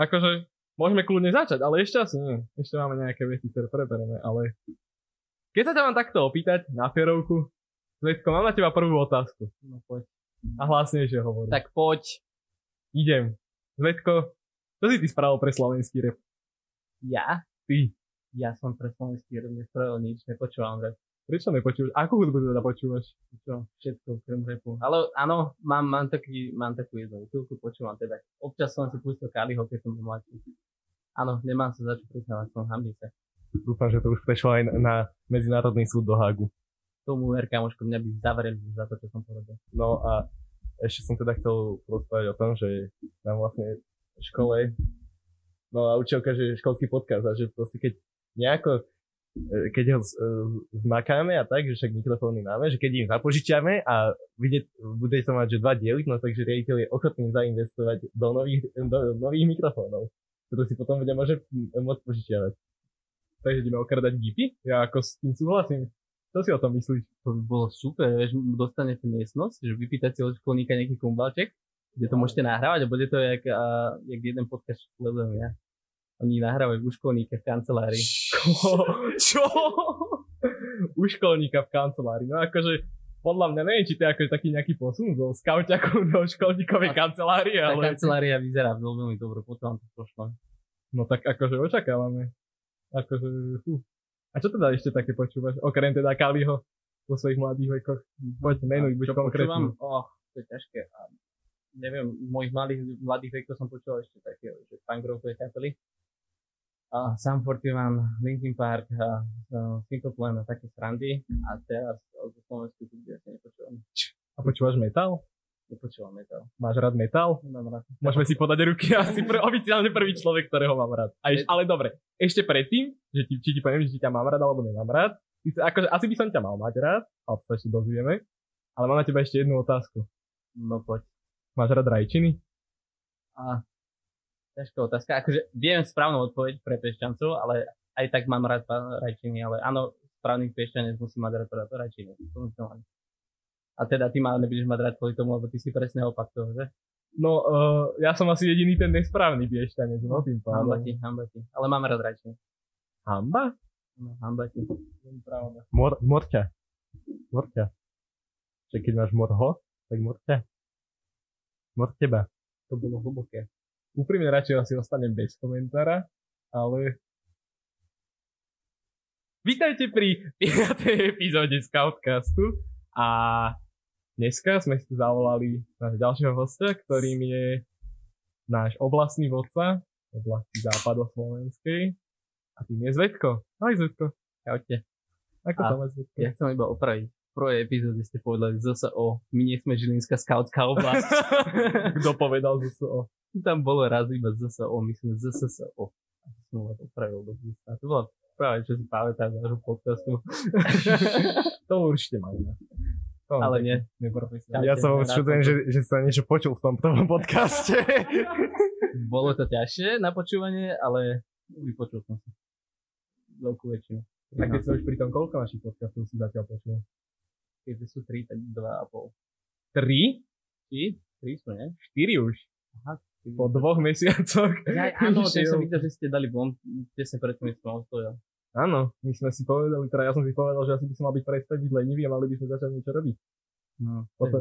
akože môžeme kľudne začať, ale ešte asi nie. Ešte máme nejaké veci, ktoré preberieme, ale keď sa ťa mám takto opýtať na ferovku, Zvetko, mám na teba prvú otázku. No poď. A hlasnejšie hovorím. Tak poď. Idem. Zvetko, čo si ty spravil pre slovenský rap? Ja? Ty. Ja som pre slovenský rap nespravil nič, nepočúvam rap. Prečo nepočúvaš? Akú hudbu teda počúvaš? Čo? Všetko, krem rapu. Ale áno, mám, mám, taký, mám takú jednu chvíľku, počúvam teda. Občas som si pustil Kaliho, keď som bol mladší. Áno, nemám sa za čo priznávať, som hambí sa. Dúfam, že to už prešlo aj na Medzinárodný súd do Hagu tomu ver, kamoško, mňa by zavreli za to, čo som povedal. No a ešte som teda chcel rozprávať o tom, že nám vlastne v škole, no a učiteľka, že školský podcast a že proste keď nejako keď ho e, zmakáme a tak, že však mikrofóny máme, že keď im zapožičiame a vidieť, bude to mať, že dva diely, no takže riaditeľ je ochotný zainvestovať do nových, do nových mikrofónov, ktoré si potom bude môže môcť požičiavať. Takže ideme okradať gipy? Ja ako s tým súhlasím. Čo si o tom myslíš? To by bolo super, vieš, dostanete miestnosť, že vypýtať si od školníka nejaký kumbalček, kde to môžete nahrávať a bude to jak, a, jak jeden podcast sledujem ja. Oni nahrávajú u školníka v kancelárii. Čo? U školníka v kancelárii. No akože, podľa mňa neviem, či to je akože taký nejaký posun zo skautiaku do školníkovej kancelárie, ale... Tá kancelária vyzerá veľmi dobro, potom to prošlo. No tak akože očakávame. Akože, fú, a čo teda ešte také počúvaš? Okrem teda Kaliho vo svojich mladých vekoch. Poď, menuj, buď konkrétny. Oh, to je ťažké. A neviem, v mojich mladých, mladých vekoch som počúval ešte také, že punk rockové kapely. A Sam 41, Linkin Park, a, a Simple Plan a také srandy. A teraz zo Slovensku tu ja nepočúvam. A počúvaš metal? Nepočúvam metal. Máš rád metal? Mám rád. Môžeme si podať ruky, asi pr- oficiálne prvý človek, ktorého mám rád. A eš, ale dobre, ešte predtým, že ti, či ti poviem, že ti ťa mám rád alebo nemám rád, ty, akože, asi by som ťa mal mať rád, ale to ešte dozvieme. Ale mám na teba ešte jednu otázku. No poď. Máš rád rajčiny? A, ťažká otázka. Akože viem správnu odpoveď pre pešťancov, ale aj tak mám rád rajčiny, ale áno, správny pešťanec musí mať rád rajčiny. A teda ty ma nebudeš mať rád kvôli tomu, lebo ty si presne opak toho, že? No, uh, ja som asi jediný ten nesprávny biešťanec, no tým pádom. Hamba ti, hamba ti. Ale mám rád radšej. Hamba? No, hamba ti. Mor, morťa. Morťa. Že keď máš morho, tak morťa. Mor teba. To bolo hlboké. Úprimne radšej asi ostanem bez komentára, ale Vítajte pri 5. epizóde Scoutcastu a Dneska sme si zavolali nášho ďalšieho hostia, ktorým je náš oblastný vodca oblasti západoslovenskej a tým je Zvetko. Ahoj Zvetko. Čaute. Ako to máš Zvetko? Ja chcem iba opraviť. Prvej epizóde ste povedali ZSO. My nie sme Žilinská skautská oblasť. Kto povedal ZSO? Tam bolo raz iba ZSO, my sme ZSO. A to som vás opravil do A to bolo práve, čo si pamätám z nášho podcastu. to určite máme. Oh, ale nie, neprofesionálne. Ja sa čudujem, že, že sa niečo počul v tomto podcaste. Bolo to ťažšie na počúvanie, ale vypočul som si veľkú väčšinu. A keď sa už pri tom, koľko našich podcastov si zatiaľ počul? Keď sú tri, tak dva a pol. Tri? Tri? Tri sú, ne? Štyri už. Aha, po dvoch mesiacoch. Ja, áno, ten som videl, že ste dali von, tesne pred tým som. Áno, my sme si povedali, teda ja som si povedal, že asi by som mal byť prestať byť lenivý a mali by sme začať niečo robiť. No, potom,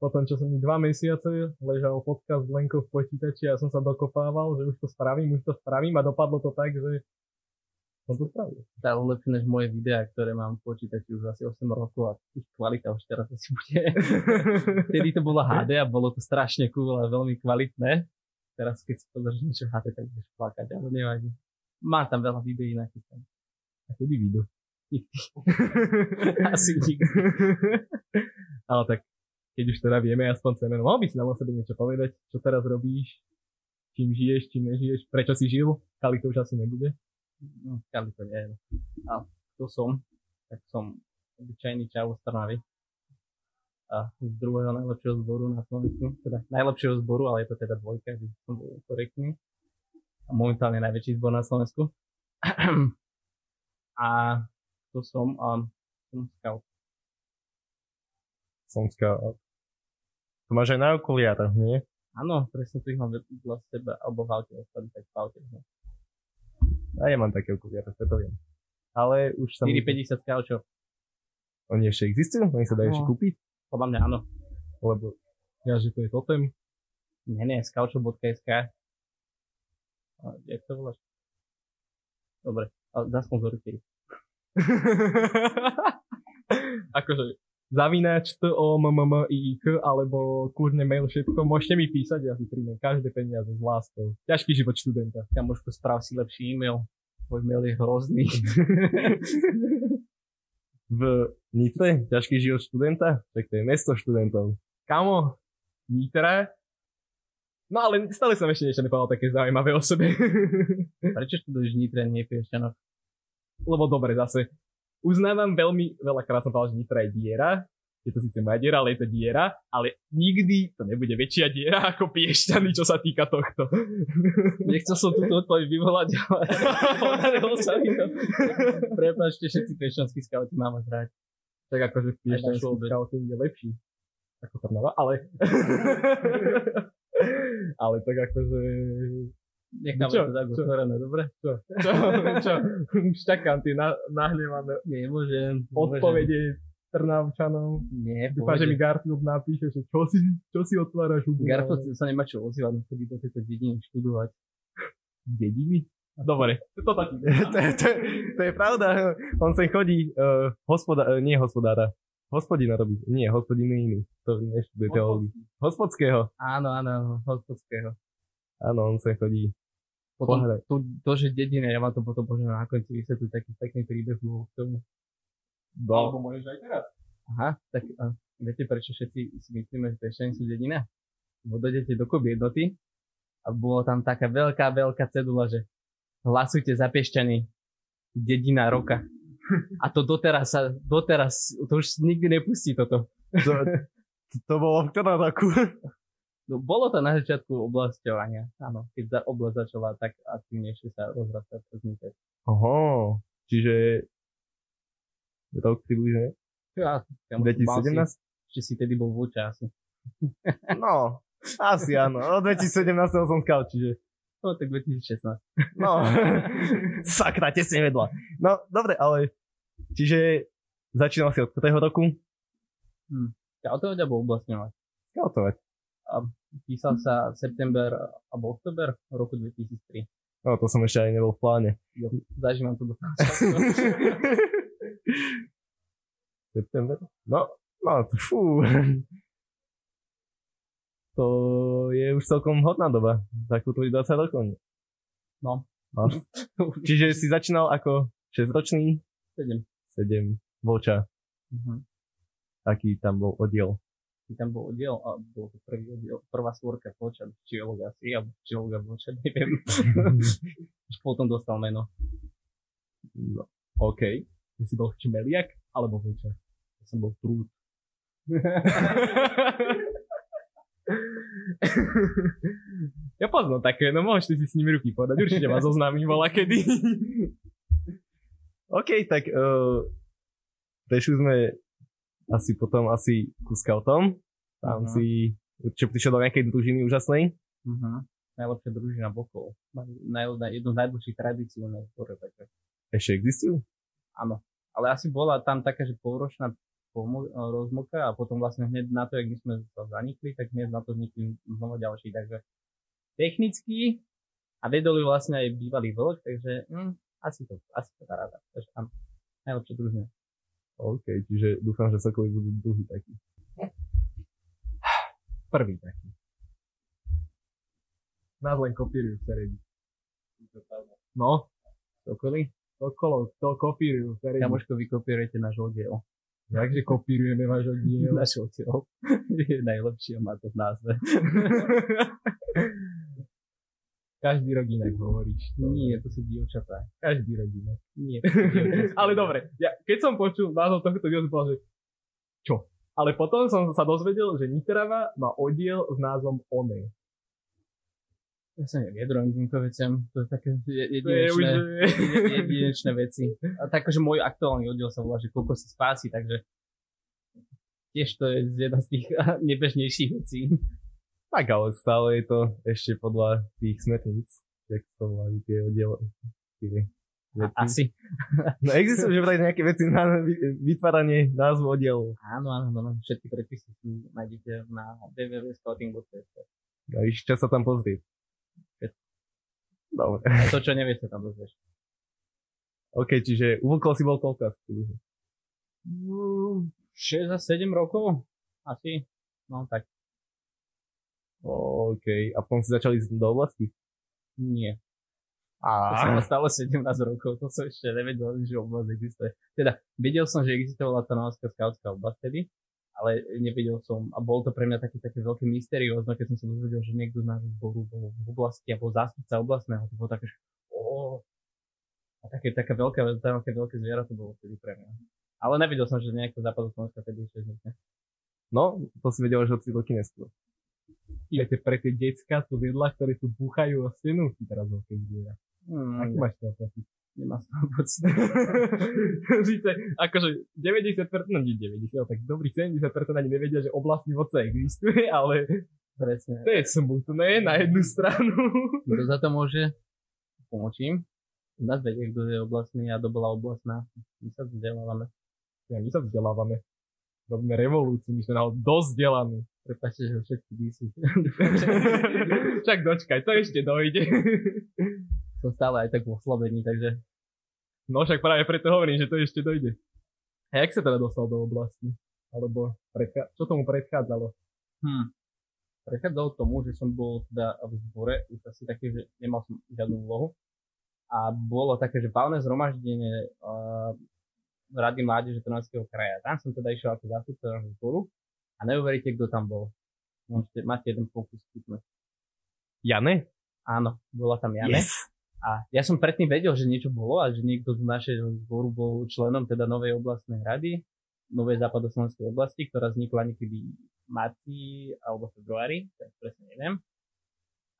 potom, čo som mi dva mesiace ležal podcast Lenko v počítači a ja som sa dokopával, že už to spravím, už to spravím a dopadlo to tak, že som to spravil. Tá lepšie než moje videá, ktoré mám v počítači už asi 8 rokov a ich kvalita už teraz asi bude. Vtedy to bolo HD a bolo to strašne cool a veľmi kvalitné. Teraz keď si pozrieš niečo HD, tak budeš plakať, ale nevadí. Má tam veľa videí nachystaných. A kedy vyjdu? Asi nikdy. Ale tak, keď už teda vieme aspoň semeno, mal by si nám o sebe niečo povedať, čo teraz robíš, čím žiješ, čím nežiješ, prečo si žil, Kali to už asi nebude. No, Kali to nie je. A to som, tak som obyčajný čau z Trnavy. A z druhého najlepšieho zboru na Slovensku, teda najlepšieho zboru, ale je to teda dvojka, že som bol korektný. A momentálne najväčší zbor na Slovensku. a to som, um, som scout. Som scout. To máš aj na okuliároch, nie? Áno, presne tu ich mám vedľa seba, alebo v aute, tak v aute. No. A ja mám také okuliare, to to viem. Ale už sa... 4,50 z kaučov. Oni ešte existujú? Oni sa dajú No. ešte kúpiť? Podľa mňa áno. Lebo ja, že to je totem. Nie, nie, skaučov.sk. A Jak to voláš? Dobre, ale zasponzorujte ich. akože zavináč t o m m m i k alebo kľudne mail všetko, môžete mi písať, ja si príjmem každé peniaze s láskou. Ťažký život študenta. Kamoško, správ si lepší e-mail. Tvoj mail je hrozný. v Nitre, ťažký život študenta, tak to je mesto študentov. Kamo, Nitra, No ale stále som ešte niečo nepovedal také zaujímavé o sebe. Prečo študuješ v Nitre, nie v? Lebo dobre, zase uznávam veľmi, veľakrát som povedal, že Nitra je diera, je to síce moja diera, ale je to diera, ale nikdy to nebude väčšia diera ako Piešťany, čo sa týka tohto. Nechcel som túto odpoveď vyvolať, ale podarilo sa mi to. Prepačte, všetci piešťanskí skauti mám vás rád. Tak akože obec. scouting je lepší ako Trnava, ale... ale tak akože... Necháme Čo? to tak Čo? otvorené, dobre? Čo? Čo? Čo? Už čakám tie na, nahnevané Nemôžem. odpovede Trnavčanov. Nie, Dúfam, že mi. Garfield napíše, že čo si, čo si otváraš hubu. Garfield sa nemá čo ozývať, byť do tejto dediny študovať. dediny? Dobre, to, to, to, to, to je pravda. On sem chodí, uh, hospoda, uh, nie hospodára, hospodina robiť. Nie, hospodin je iný. To neštuduje teológiu. Hospodského. Áno, áno, hospodského. Áno, on sem chodí. Potom Pohľad. to, to, že dedina, ja vám to potom možno na konci vysvetliť taký pekný príbeh k tomu. No. môžeš aj teraz. Aha, tak a, viete prečo všetci si myslíme, že Piešťany sú dedina? Lebo dojdete do Kuby jednoty a bolo tam taká veľká, veľká cedula, že hlasujte za Piešťany, dedina roka. A to doteraz sa, doteraz, to už nikdy nepustí toto. To, to bolo v ktorom roku? No, bolo to na začiatku oblasťovania, áno, keď za oblasť začala tak aktívnejšie sa rozrastať vznikať. Oho, čiže rok približne? Ja, kamoško, mal 2017? Si, ešte si tedy bol v asi. No, asi áno. Od 2017 som scout, čiže No, tak 2016. No, sakra, tesne vedľa. No, dobre, ale čiže začínal si od ktorého roku? To ťa bol oblastňovať. Scoutovať. Písal sa september alebo oktober roku 2003. No, to som ešte aj nebol v pláne. Jo, zažívam to do September? No, no, fú. To je už celkom hodná doba. Takú 20 rokov. No. no. Čiže si začínal ako 6-ročný? 7. 7. Voča. Mhm. Taký tam bol oddiel. Tam bol oddiel a bol to prvý oddiel, prvá svorka poča, čiolog asi, alebo čiologa voča, neviem. Už potom dostal meno. No, OK. Ty si bol čmeliak alebo voča? Ja som bol trúd. ja poznám také, no môžeš si s nimi ruky podať, určite ma zoznámim vola kedy. OK, tak uh, prešli sme asi potom asi ku scoutom. Tam Mhm. si určite prišiel do nejakej družiny úžasnej. Uh-huh. Najlepšia družina bokov. Naj, jednu z najdlhších tradícií u nás takže Ešte existujú? áno. Ale asi bola tam taká, že polročná pomo- rozmoka a potom vlastne hneď na to, jak my sme sa zanikli, tak hneď na to vznikli znova ďalší, takže technicky a vedol ju vlastne aj bývalý vlk, takže hm, asi to, asi to dá rada. Takže tam najlepšia družina. OK, čiže dúfam, že Sokoly budú druhý taký. Prvý taký. Nás len kopírujú v Seredi. No, Sokoly, okolo, to kopírujú v Seredi. kamoško, vy kopírujete náš oddiel. Jakže kopírujeme váš oddiel? Náš oddiel je najlepší a má to v názve. Každý rok inak hovoríš. Nie, to sú dievčatá. Každý rok inak. Nie. Ale dobre, ja, keď som počul názov tohto dielu, povedal, že čo? Ale potom som sa dozvedel, že Nitrava má oddiel s názvom One. Ja sa neviedrujem k týmto veciam. To je také jedinečné, je- jedinečné veci. A tak, že môj aktuálny oddiel sa volá, že koľko si spási, takže tiež to je jedna z tých nebežnejších vecí. Tak ale stále je to ešte podľa tých smetníc, jak to volajú tie oddiel. tie veci. Asi. No existujú že vraj nejaké veci na vy- vytváranie názvu oddielov. Áno, áno, áno. Všetky predpisy nájdete na www.scouting.sk. No iš čas sa tam pozrieť. Dobre. A to, čo nevieš, sa tam dozvieš. OK, čiže uvokol si bol koľko asi približne? 6 a 7 rokov? Asi. No tak. OK, a potom si začali ísť do oblasti? Nie. To som A stále 17 rokov, to som ešte nevedel, že oblasť existuje. Teda, vedel som, že existovala tá Novská skautská oblasť vtedy, ale nevedel som, a bol to pre mňa také, také veľké mysteriózno, keď som sa dozvedel, že niekto z nášho zboru bol v oblasti, a bol zástupca oblastného, to bolo také, že ó, a také, také veľké, také veľké zviera to bolo vtedy pre mňa. Ale nevedel som, že nejaká západoslovenská vtedy ešte vznikne. no, to si vedel, že od 3 roky neskôr. Viete, pre tie decka sú jedla, ktoré tu búchajú o stenu, si teraz veľké zviera. Hmm, Aký máš to pocit? nemá z toho pocit. Síce, akože 90%, no nie 90, tak dobrých 70% ani nevedia, že oblastný vodca existuje, ale Presne. to je smutné na jednu stranu. Kto za to môže? Pomočím. U nás vedie, kto je oblastný a kto bola oblastná. My sa vzdelávame. Ja, my sa vzdelávame. Robíme revolúciu, my sme naozaj dosť vzdelaní. Prepačte, že všetky dísi. Čak dočkaj, to ešte dojde. Som stále aj tak v oslabení, takže No však práve preto hovorím, že to ešte dojde. A jak sa teda dostal do oblasti? Alebo predchá... čo tomu predchádzalo? hm. prechádzalo tomu, že som bol teda v zbore, už asi také, že nemal som žiadnu úlohu. A bolo také, že valné zhromaždenie uh, Rady mládeže Trnavského kraja. Tam som teda išiel ako zástupca zboru a neuveríte, kto tam bol. Môžete, máte jeden pokus vtipnúť. Jane? Áno, bola tam Jane. Yes. A ja som predtým vedel, že niečo bolo a že niekto z našeho zboru bol členom teda novej oblastnej rady, novej západoslovenskej oblasti, ktorá vznikla niekedy v marci alebo februári, tak presne neviem.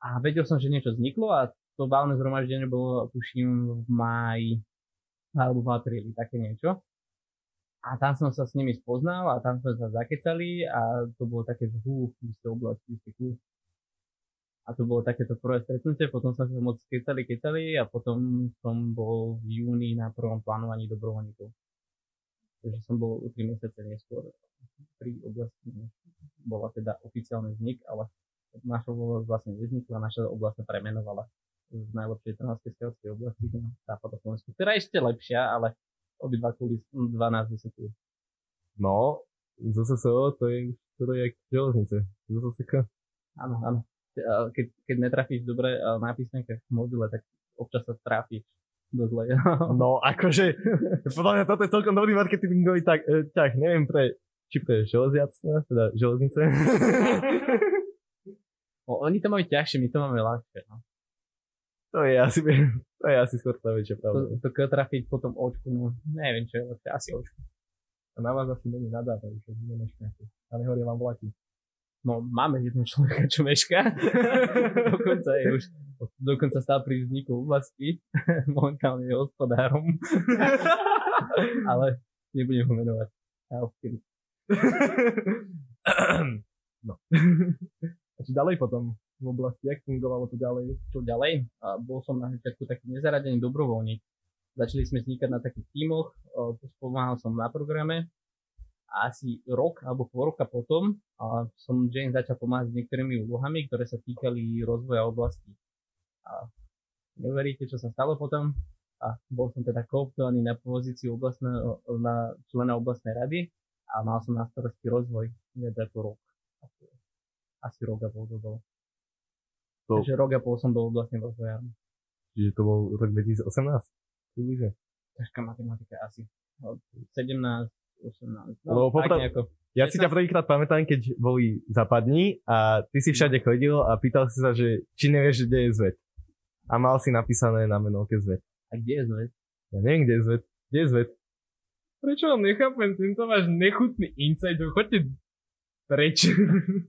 A vedel som, že niečo vzniklo a to válne zhromaždenie bolo, tuším, v máji alebo v apríli, také niečo. A tam som sa s nimi spoznal a tam sme sa zakecali a to bolo také, že hú, vy ste cool. A to bolo takéto prvé stretnutie, potom sme sa moc kecali, kecali a potom som bol v júni na prvom plánovaní dobrovoľníkov. Takže som bol o 3 mesiace neskôr pri oblasti. Bola teda oficiálny vznik, ale naša oblasť vlastne nevznikla, naša oblasť sa premenovala z najlepšej trnavskej skautskej oblasti na západoslovensku, ktorá je ešte lepšia, ale obidva kvôli 12 vysokujú. No, ZSSO to je už jak železnice. ZSSK. Áno, áno. Keď, keď netrafíš dobre na písmenkách v mobile, tak občas sa tráfiš do zle. No, akože, podľa mňa toto je celkom dobrý marketingový tak, e, ťah, neviem pre, či pre železiactva, teda železnice. O, oni to majú ťažšie, my to máme ľahšie. No. to je asi, to je asi skôr tá väčšia To, pravda. to keď trafiť potom očku, no neviem čo je lepšie, asi očku. A na vás asi není nadávajú, že vy nemeškáte. A nehoria vám vlaky. No máme jednu človeka, čo meška. dokonca je už, dokonca stál pri vzniku oblasti. Momentálne je hospodárom. Ale nebudem ho menovať. No. A či ďalej potom v oblasti, jak fungovalo to ďalej? Čo ďalej? A bol som na začiatku taký nezaradený dobrovoľník. Začali sme vznikať na takých tímoch, pomáhal som na programe a asi rok alebo pol roka potom a som Jane začal pomáhať s niektorými úlohami, ktoré sa týkali rozvoja oblasti. A neuveríte, čo sa stalo potom? A bol som teda kooptovaný na pozíciu oblastného, na člena oblastnej rady a mal som na starosti rozvoj viac ako rok. Asi, asi rok a pol to bolo. To- Takže rok a pol som bol vlastne rozvojárom. Čiže to bol rok 2018. Približne. ťažká matematika asi. Od 17, 18, Lebo no, tak popra- nejako. Ja si ťa prvýkrát pamätám, keď boli zapadní a ty si všade chodil a pýtal si sa, že či nevieš, kde je zvet. A mal si napísané na menovke zvet. A kde je zväz? Ja neviem, kde je zvet. Kde je zvet? Prečo vám nechápem tento váš nechutný insight, choďte preč.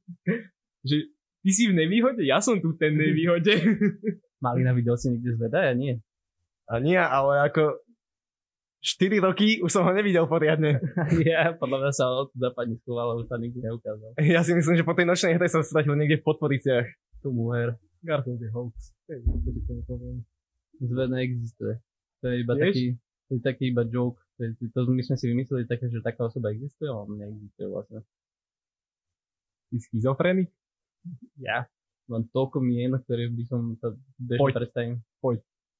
že ty si v nevýhode, ja som tu v ten nevýhode. Malina videl si niekde zveda? Ja nie. A nie, ale ako 4 roky už som ho nevidel poriadne. ja, podľa mňa sa od západní schoval, už sa nikdy neukázal. Ja si myslím, že po tej nočnej hre sa stratil niekde v podporiciach. Tu muher. Garfield je hoax. To je, to ti to nepoviem. Zve neexistuje. To je iba Vieš? taký, to je taký iba joke. To, je, to my sme si vymysleli také, že taká osoba existuje, ale neexistuje vlastne. Ty schizofrenik? Ja mám toľko mien, ktoré by som sa bežne Poď. predstavím. Poď.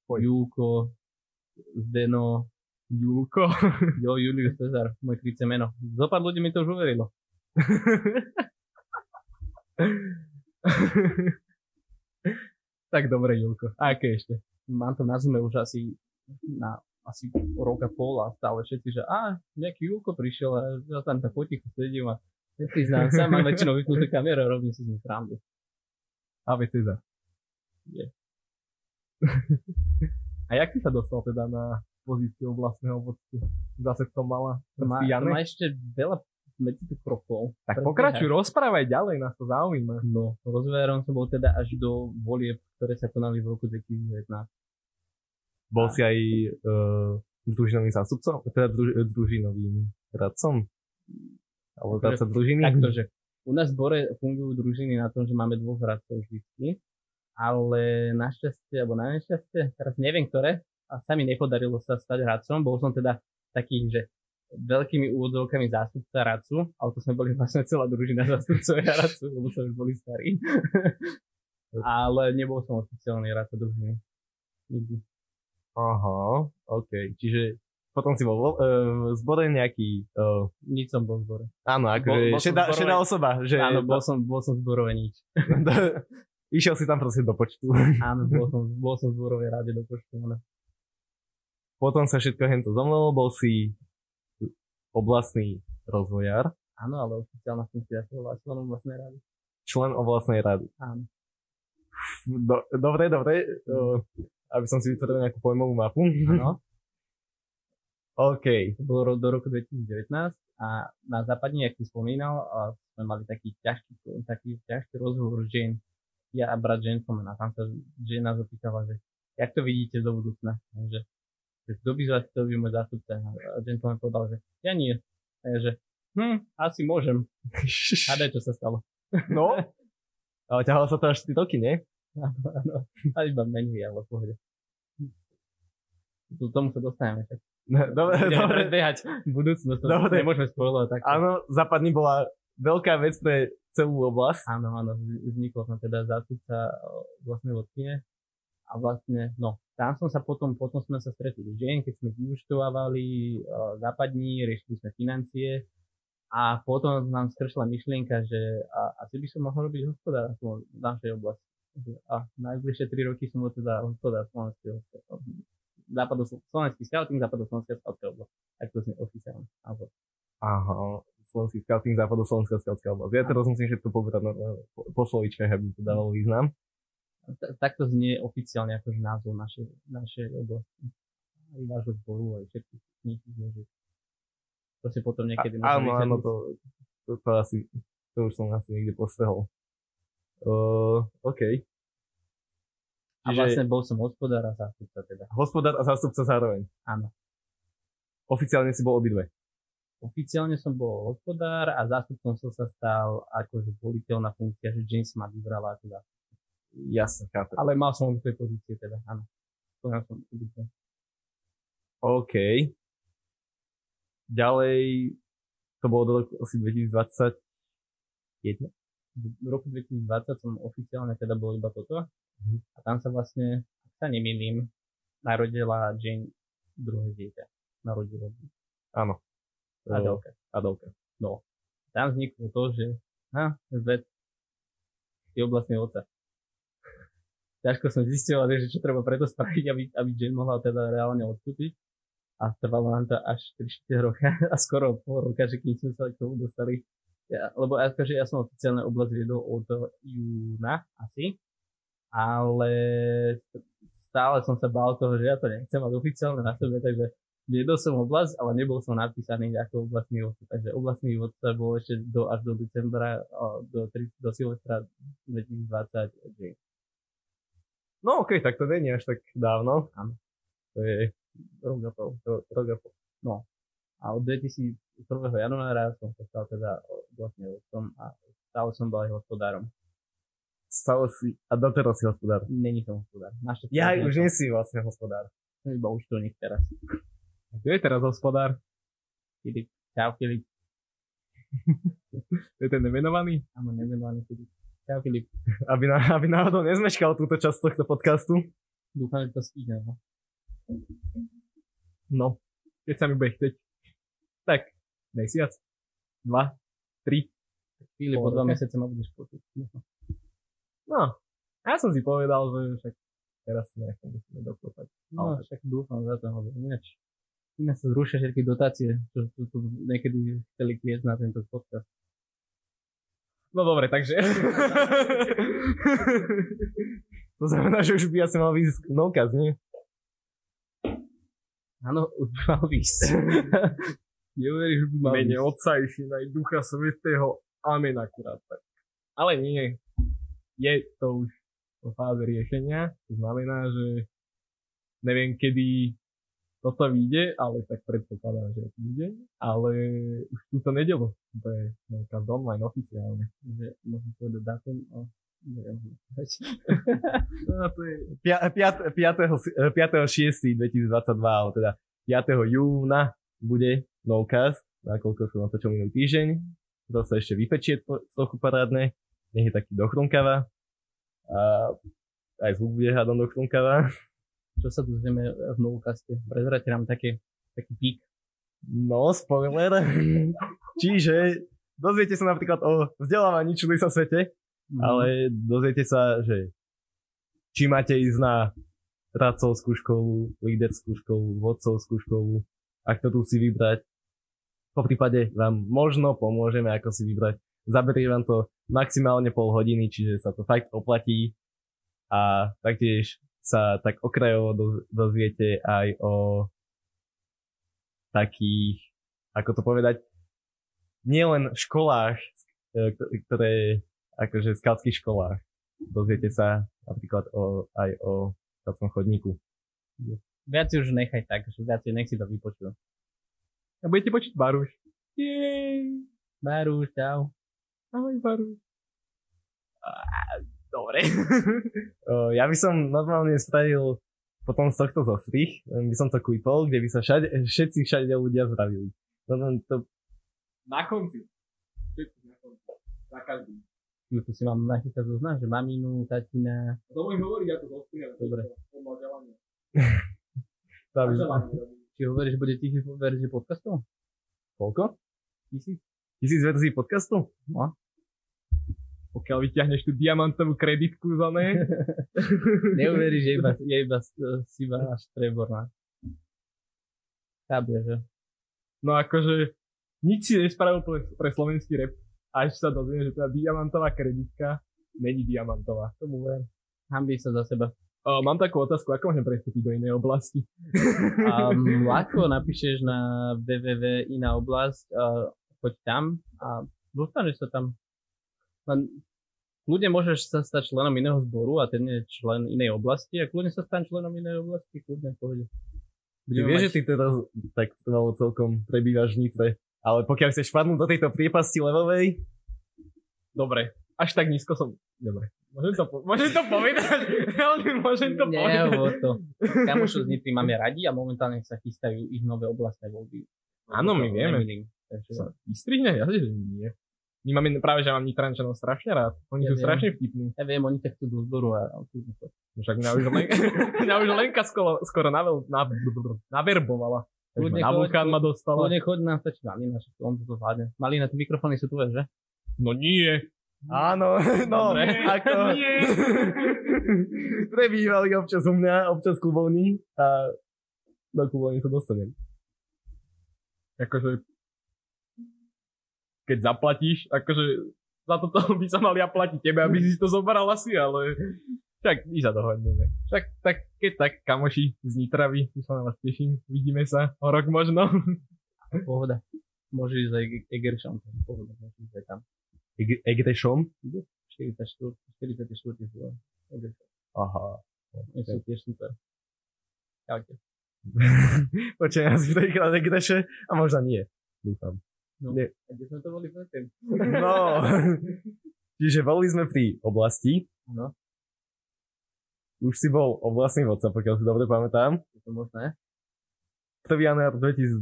Poď. Julko, Zdeno, Julko. jo, Julius Cezar, moje krycie meno. Zopár ľudí mi to už uverilo. tak dobre, Julko. A aké ešte? Mám to na zme už asi na asi rok a pol a stále všetci, že a, nejaký Julko prišiel a ja tam tak potichu sedím a nepriznám sa, mám väčšinou vypnutú kameru a robím si z nich srandu. Ave Cezar. A jak si sa dostal teda na pozíciu vlastného vodcu? Zase to mala má, to má ešte veľa medzi tých krokov. Tak Predbiehať. pokračuj, rozprávaj ďalej, nás to zaujíma. No, rozverom som bol teda až do volieb, ktoré sa konali v roku 2019. Bol si aj uh, družinovým zástupcom? Teda druž, družinovým radcom? Alebo Akože- radca družiny? Takto, že u nás v Bore fungujú družiny na tom, že máme dvoch hradcov vždy, ale našťastie, alebo na nešťastie, teraz neviem ktoré, a sa mi nepodarilo sa stať hradcom, bol som teda taký, že veľkými úvodzovkami zástupca radcu, ale to sme boli vlastne celá družina zástupcovia radcu, lebo sme už boli starí. ale nebol som oficiálny radca družiny. Nikdy. Aha, OK. Čiže potom si bol vo- uh, v zbore nejaký... Uh, Nič som bol v zbore. áno, akože šedá, šedá osoba. Že Áno, bol som, bol som zborové nič. Išiel si tam proste do počtu. Áno, bol som, bol som v zborovej rade do počtu. áno. Potom sa všetko hento zomlelo, bol si oblastný rozvojar, Áno, ale oficiálna funkcia členom vlastnej rady. člen oblastnej rady. Áno. Do, dobre, dobre. Uh, aby som si vytvoril nejakú pojmovú mapu. Áno. OK. To bolo do roku 2019 a na západne, jak si spomínal, sme mali taký ťažký, taký ťažký rozhovor žien. Ja a brat gentleman a tam sa žena zapýtala, že jak to vidíte do budúcna? Že, že kto by vás chcel byť môj zástupca? A gentleman povedal, že ja nie. A ja, že hm, asi môžem. Hádaj, čo sa stalo. No. Ale ťahalo sa to až 4 roky, nie? Áno, áno. A iba menej, ale v pohode. K tomu sa dostaneme. Tak. Dobre, Budeme dobre. predbiehať budúcnosť, to Dobre. nemôžeme spoilovať tak. Áno, západní bola veľká vec pre celú oblasť. Áno, áno, vznikol som teda zástupca vlastnej vodkyne a vlastne, no, tam som sa potom, potom sme sa stretli s žien, keď sme vyučtovávali západní, riešili sme financie a potom nám skršla myšlienka, že a, asi by som mohol robiť hospodárstvo v našej oblasti. A najbližšie tri roky som bol teda hospodár slovenského západoslovenský scouting, západoslovenská scoutská oblasť. Tak to znie oficiálne. názov. Aha, slovenský scouting, západoslovenská scoutská oblasť. Ja teraz musím všetko povedať na, na, po, po slovíčkach, aby to dávalo význam. Ta- takto znie oficiálne akože názov našej, našej oblasti. Aj vášho zboru, aj všetkých kníh, že to si potom niekedy A, áno, áno, to, to, to, asi, to už som asi niekde postrehol. Uh, OK. A vlastne bol som hospodár a zástupca teda. hospodár a zástupca zároveň. Áno. Oficiálne si bol obidve. Oficiálne som bol hospodár a zástupcom som sa stal akože voliteľná funkcia, že James ma vybrala ako zástupca. Jasne, chápem. Ale mal som obidve pozície teda, áno. Splňal som obidve. OK. Ďalej, to bolo do roku asi 2021. V roku 2020 som oficiálne teda bol iba toto. A tam sa vlastne, ak sa nemýlim, narodila Jane druhé dieťa. Narodila Áno. Uh, Adelka. Adelka. No. Tam vzniklo to, že ha, zvet je oblastný oca. Ťažko som zistil, že čo treba preto spraviť, aby, aby Jane mohla teda reálne odstúpiť. A trvalo nám to až 3-4 roka a skoro pol roka, že kým sme sa k tomu dostali. Ja, lebo akože ja som oficiálne oblasť viedol od júna asi, ale stále som sa bál toho, že ja to nechcem mať oficiálne na sebe, takže viedol som oblasť, ale nebol som napísaný ako oblastný vodca. Takže oblastný vodca bol ešte do, až do decembra, do, do Silvestra 2020. že- No OK, tak to je až tak dávno. Áno. To je rok a pol. Ro- Rok a pol. A od 2001. januára som sa stal teda o- vlastne otcom a stále som bol aj hospodárom. Stalo si, a doteraz si hospodár. Není som hospodár. Našťastie Ja už nie si vlastne hospodár. Som iba účtovník teraz. Kto je teraz hospodár? Filip. Čau Filip. Je ten nevenovaný? Áno, nemenovaný Filip. Čau Filip. Aby, na, aby náhodou nezmeškal túto časť tohto podcastu. Dúfam, že to stíhne. No. No, keď sa mi bude chceť. Tak, mesiac, dva, tri. Filip, Pol po dva mesiace ma budeš počuť. No, ja som si povedal, že však teraz si nechcem musíme doklopať. No, však dúfam za to, lebo ináč. Ináč sa zrušia všetky dotácie, čo tu, tu niekedy chceli kliesť na tento podcast. No dobre, takže... To znamená, že už by asi mal výsť novkaz, nie? Áno, už by mal výsť. Neuveríš, že by mal Mene výsť. Otca i Syna i Ducha Svetého. Amen akurát tak. Ale nie. Je to už po fáze riešenia. To znamená, že neviem, kedy toto vyjde, ale tak predpokladám, že vyjde. Ale už túto nedelu. To je novka online oficiálne. Že môžem povedať dátum, ale neviem. No, to je 5. 6. 2022, alebo teda 5. júna bude novkaz, nakoľko som natočil minulý týždeň. To sa ešte vypečie to, trochu parádne. Nech je taký dochrunkava. A aj zvuk bude hádom dochrunkava. Čo sa dozvieme v Novokaste? Prezrate nám také, taký pík. No, spoiler. Čiže dozviete sa napríklad o vzdelávaní čudy sa svete, Mhm. ale dozviete sa, že či máte ísť na radcovskú školu, líderskú školu, vodcovskú školu, ak to tu si vybrať. Po prípade vám možno pomôžeme, ako si vybrať. Zaberie vám to maximálne pol hodiny, čiže sa to fakt oplatí. A taktiež sa tak okrajovo doz- dozviete aj o takých, ako to povedať, nielen školách, e, kto- ktoré akože v skautských školách. Dozviete sa napríklad o, aj o skautskom chodníku. Viac už nechaj tak, že viac nech si to vypočujú. A budete počuť Baruš. Jej. Baru, čau. Ahoj Baruš. Dobre. Ja by som normálne spravil potom z tohto zostrih, len by som to kvipol, kde by sa všade, všetci všade ľudia zdravili. No, no, to, Na konci. Všetci na konci. Za každým. Ju tu si mám nachystať zoznam, že maminu, tatina. To môžem hovoriť, ja to zostriham. Dobre. Podľa želania. to. Či hovoríš, že bude tisíc verzií podcastov? koľko? Tisíc? Tisíc verzií podcastu? No. Pokiaľ vyťahneš tú diamantovú kreditku za ne. Neuveríš, že iba, je iba s- siva a streborná. Chápia, že? No akože nič si nespravil pre, pre slovenský rap. Až sa dozviem, že tá diamantová kreditka není diamantová. Tomu ver. Hambí sa za seba. Uh, mám takú otázku, ako môžem prestúpiť do inej oblasti? Um, ľahko napíšeš na www iná oblasť, uh, choď tam a dostaneš sa tam. Len kľudne môžeš sa stať členom iného zboru a ten je člen inej oblasti a kľudne sa stan členom inej oblasti, kľudne v pohode. Ty vieš, že ty teraz tak trvalo celkom prebývaš v Nitre, ale pokiaľ chceš padnúť do tejto priepasti levovej, Dobre, až tak nízko som... Dobre. Môžem to, po- môžem to povedať? Reálne môžem to povedať. Nehovor to. Kamošov z Nitry máme radi a momentálne sa chystajú ich nové oblastné voľby. Áno, my vieme. Takže, Sa vystrihne? Ja že nie. My máme práve, že mám Nitrančanov strašne rád. Oni Ja sú viem. strašne vtipní. ja viem, oni ťa chcú do zboru a choď. Však mňa už, len, mňa už Lenka skoro, skoro navel, na, naverbovala. Takže Kľudne ma na choď, vulkán ma dostala. Kľudne choď nám stačí Malina, že on to zvládne. Malina, tie mikrofóny sú tu, že? No nie. áno, no, Dobre. ako... Nie. Prebývali občas u mňa, občas klubovní a do klubovní sa dostanem. akože keď zaplatíš, akože za toto by sa mal ja platiť tebe, aby si to zobral asi, ale však my sa dohodneme. Však tak, keď tak, kamoši z Nitravy, už sa na vás teším, vidíme sa o rok možno. Pohoda. Môžeš ísť aj Egeršom. Pohoda, môžeš ísť aj tam. Eg- Egrešom? 44, 44 zlé. Egeršom. Aha. Oni sú tiež super. Čaute. Počujem, tej klade greše a možno nie. Dúfam. No, Nie. a kde sme to boli predtým? No. Čiže boli sme pri oblasti. Áno, Už si bol oblastný vodca, pokiaľ si dobre pamätám. je to možné? 1. január 2021.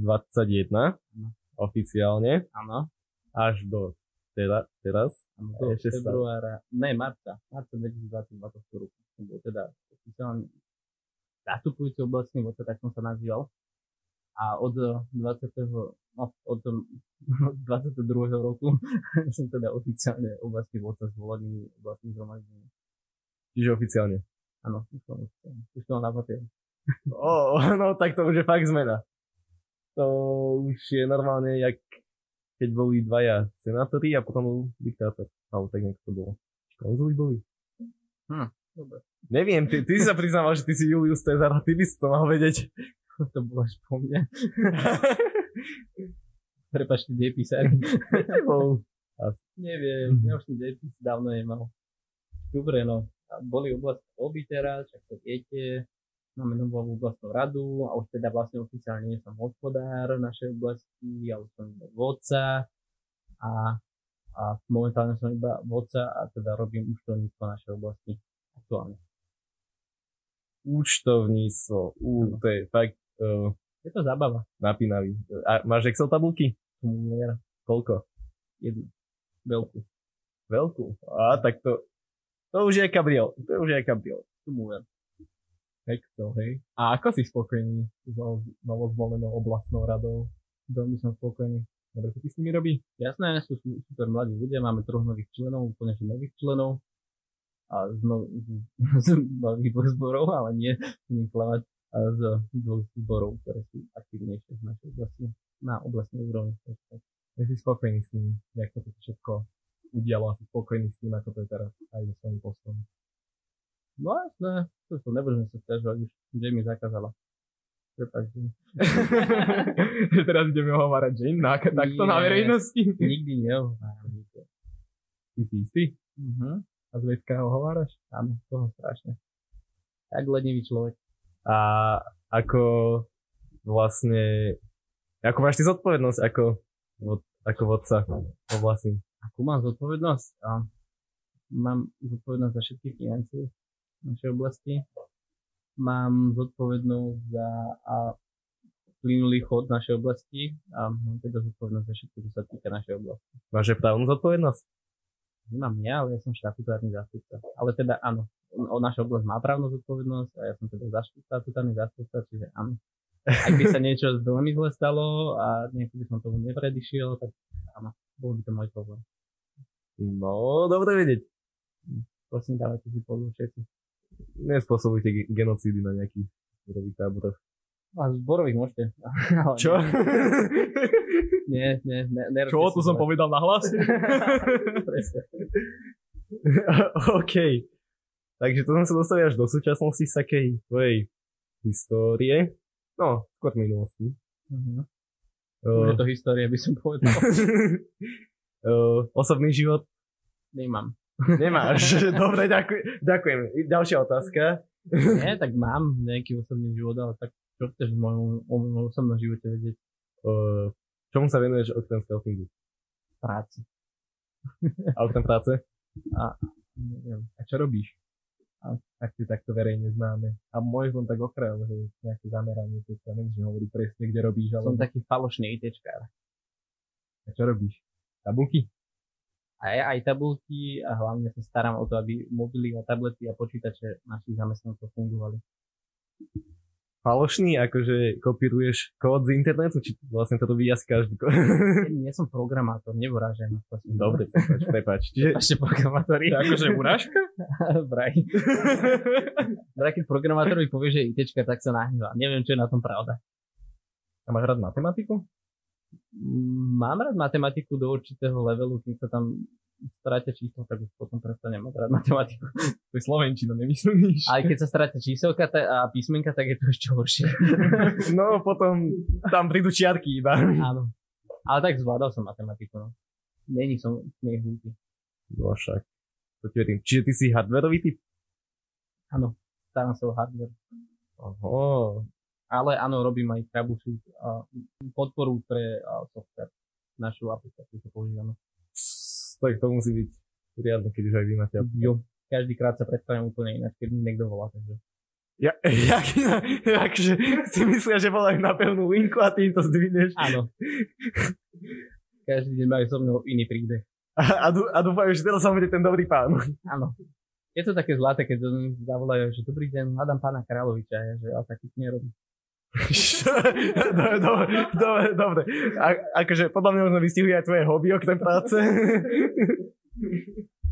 Oficiálne. Áno. Až do teda, teraz. Áno, To do stále. februára, ne, marca, marca 2022 roku. Som bol teda oficiálne zastupujúci oblastný vodca, tak som sa nazýval. A od 20. No, od 22. roku som teda oficiálne oblastný vodca zvolený oblastným zhromaždením. Čiže oficiálne. Áno, už oficiálne. Už som na papieri. O, no tak to už je fakt zmena. To už je normálne, jak keď boli dvaja senátori a potom bol diktátor. Alebo tak nejak to bolo. Konzuli boli? Dobre. Neviem, ty, ty sa priznával, že ty si Julius Caesar a ty by si to mal vedieť. To bolo až po mne. Prepačte, dejepísari. Bol. Neviem, ja už ten dejepis dávno nemal. Dobre, no. A boli oblastné voľby teraz, však to viete. Máme novú oblastnú radu a už teda vlastne oficiálne nie som hospodár našej oblasti, ale som vodca a, a momentálne som iba vodca a teda robím účtovníctvo našej oblasti aktuálne. Účtovníctvo. Ú, to je fakt uh, Je to zábava. napínavý. A máš Excel tabulky? Ver. Koľko? Jednu. Veľkú. Veľkú. A tak to, to už je kabriel. To už je kabriel. Tomu ver. Excel, hej. A ako si spokojný s novozvolenou oblastnou radou? Veľmi som spokojný. Dobre sa ti s nimi robí? Jasné, sú super mladí ľudia, máme troch nových členov, úplne že nových členov a z, no, z, z nových zborov, ale nie, nie klamať, a z dvoch zborov, ktoré sú aktívnejšie v našej oblasti, na oblastnej úrovni. Ja si spokojný s nimi, jak to všetko udialo a si spokojný s tým, ako to je teraz aj so svojím postom. No jasné, to som nebudem sa stiažovať, už Jamie zakázala. Prepačte. že teraz ideme hovárať Jane na, takto na verejnosti. Nikdy nehováram nikto. Ty si istý? Mhm. A z ho hováraš? Áno, toho strašne. Tak lednivý človek. A ako vlastne, ako máš ty zodpovednosť ako, ako vodca oblasti? Akú mám zodpovednosť? A mám zodpovednosť za všetky financie v našej oblasti. Mám zodpovednosť za a plynulý chod našej oblasti a mám teda zodpovednosť za všetko, čo sa týka našej oblasti. Máš aj právnu zodpovednosť? Nemám ja, ale ja som štatutárny zástupca. Ale teda áno, o naša oblasť má právnu zodpovednosť a ja som teda za štatutárny zástupca, čiže áno. Ak by sa niečo veľmi zle stalo a nejako by som tomu nepredišiel, tak áno, bol by to môj problém. No, dobre vedieť. Prosím, dávajte si pozor všetci. Nespôsobujte ge- genocídy na nejakých zborových táboroch. A zborových môžete. Ale Čo? Nie, nie, ne, nerobte Čo? To som povedal na hlas? Presne. OK. Takže to sme sa dostali až do súčasnosti z takej tvojej histórie. No, skôr minulosti. Uh-huh. Uh, to história, by som povedal. uh, osobný život Nemám. nemáš. Dobre, ďakujem. ďakujem. Ďalšia otázka. Nie, tak mám nejaký osobný život, ale tak čo chceš v mojom, o mojom osobnom živote vedieť? Uh, čomu sa venuješ okrem scoutingu? Práci. A okrem práce? Neviem. A čo robíš? A, ak si takto verejne známe. A môžeš len tak okraj, že nejaké zameranie, to sa nemusíš hovoriť presne, kde robíš, ale Som taký falošný ITčkár. a čo robíš? Tabulky? Aj, aj tabulky a hlavne sa starám o to, aby mobily a tablety a počítače našich zamestnancov fungovali. Falošný, akože kopíruješ kód z internetu, či vlastne to robí asi každý. ko- Nie som programátor, prosím. Dobre, prepač, prepač. Čiže, Ešte programátori. To akože urážka? Vraj. Vraj, keď programátor mi povie, že ITčka, tak sa nahnevá. Neviem, čo je na tom pravda. A máš rád matematiku? Mm, Mám rád matematiku do určitého levelu, kým sa tam stráte číslo, tak už potom prestanem rád matematiku. To je slovenčina, nemyslíš? Aj keď sa stráte číselka a písmenka, tak je to ešte horšie. no, potom tam prídu čiarky iba. Áno. Ale tak zvládal som matematiku, no. Není som nej hlúpy. No však. To ti verím. Čiže ty si hardwareový typ? Áno, starám sa o hardware. Oho. Ale áno, robím aj troubleshoot a podporu pre software. Našu aplikáciu to používame. Tak to musí byť riadne, keď už aj vy máte. Jo, každý krát sa predstavím úplne inak, keď mi niekto volá, takže. Ja, jak, jakže si myslia, že volajú na pevnú linku a ty im to zdvihneš. Áno. Každý deň majú so mnou iný príbeh. A, a, dú- a dúfajú, že teraz sa bude ten dobrý pán. Áno. Je to také zlaté, keď zavolajú, že dobrý deň, hľadám pána Královiča, ja, že ja taký nerobím. Dobre, dobre, dobre, dobre. A, akože podľa mňa možno vystihuje aj tvoje hobby okrem práce.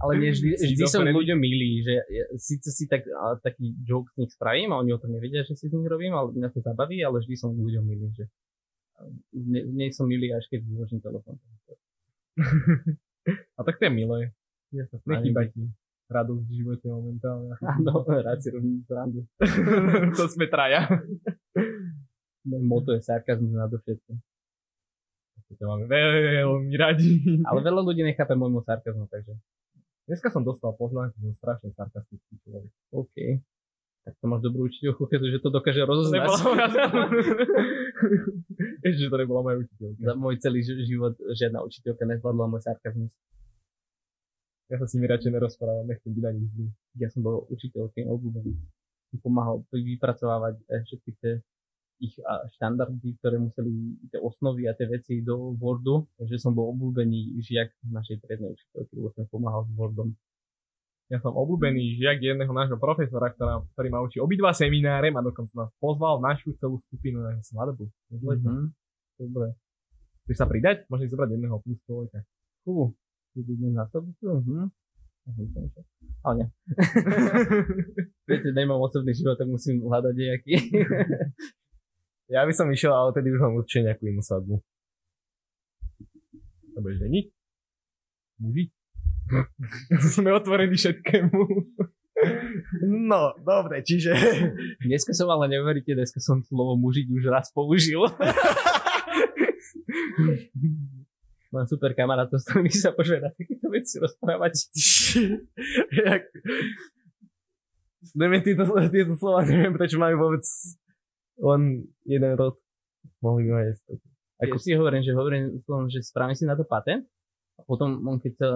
Ale nie vždy, vždy som ľuďom milý, že ja, síce si tak, a, taký joke z nich spravím a oni o tom nevedia, že si z nich robím, ale mňa to zabaví, ale vždy som ľuďom milý, že nie, nie som milý, až keď vyložím telefón. A tak to je milé. Ja sa Nechýba ti radosť v živote momentálne. Áno, rád si robím srandu. to sme traja. Moto je sarkazmus na všetko. To máme veľmi radi. Ale veľa ľudí nechápe môjmu sarkazmu, takže Dneska som dostal poznámku, že som strašne sarkastický človek. OK. Tak to máš dobrú učiteľku, že to dokáže To rozoznať. Ešte, to nebola moja učiteľka. Za môj celý ži- život žiadna učiteľka nezvládla môj sarkazmus. Ja sa s nimi radšej nerozprávam, nechcem byť ani zlý. Ja som bol učiteľkým obľúbený. Pomáhal vypracovávať eh, všetky tie ich štandardy, ktoré museli, tie osnovy a tie veci do Wordu, takže som bol obľúbený žiak našej prednej učiteľky, lebo som pomáhal s Wordom. Ja som obľúbený žiak jedného nášho profesora, ktorá, ktorý ma učí obidva semináre a dokonca nás pozval našu celú skupinu na svadbu. Mm-hmm. Dobre. Chceš sa pridať? Môžeš zobrať jedného plus človeka. Fú, ty budem na to Mhm. Ale nie. Viete, nemám osobný život, tak musím hľadať nejaký. Ja by som išiel, ale tedy už mám určite nejakú inú svadbu. To budeš ženiť? Muži? Sme otvorení všetkému. No, dobre, čiže... Dneska som ale neuveríte, dneska som slovo mužiť už raz použil. Mám super kamarátov, s ktorými sa môžeme na takéto veci rozprávať. Neviem, tieto, tieto slova, neviem, prečo majú vôbec len jeden rod. Mohli by mať Ako si hovorím, že hovorím že spravím si na to patent a potom on, keď sa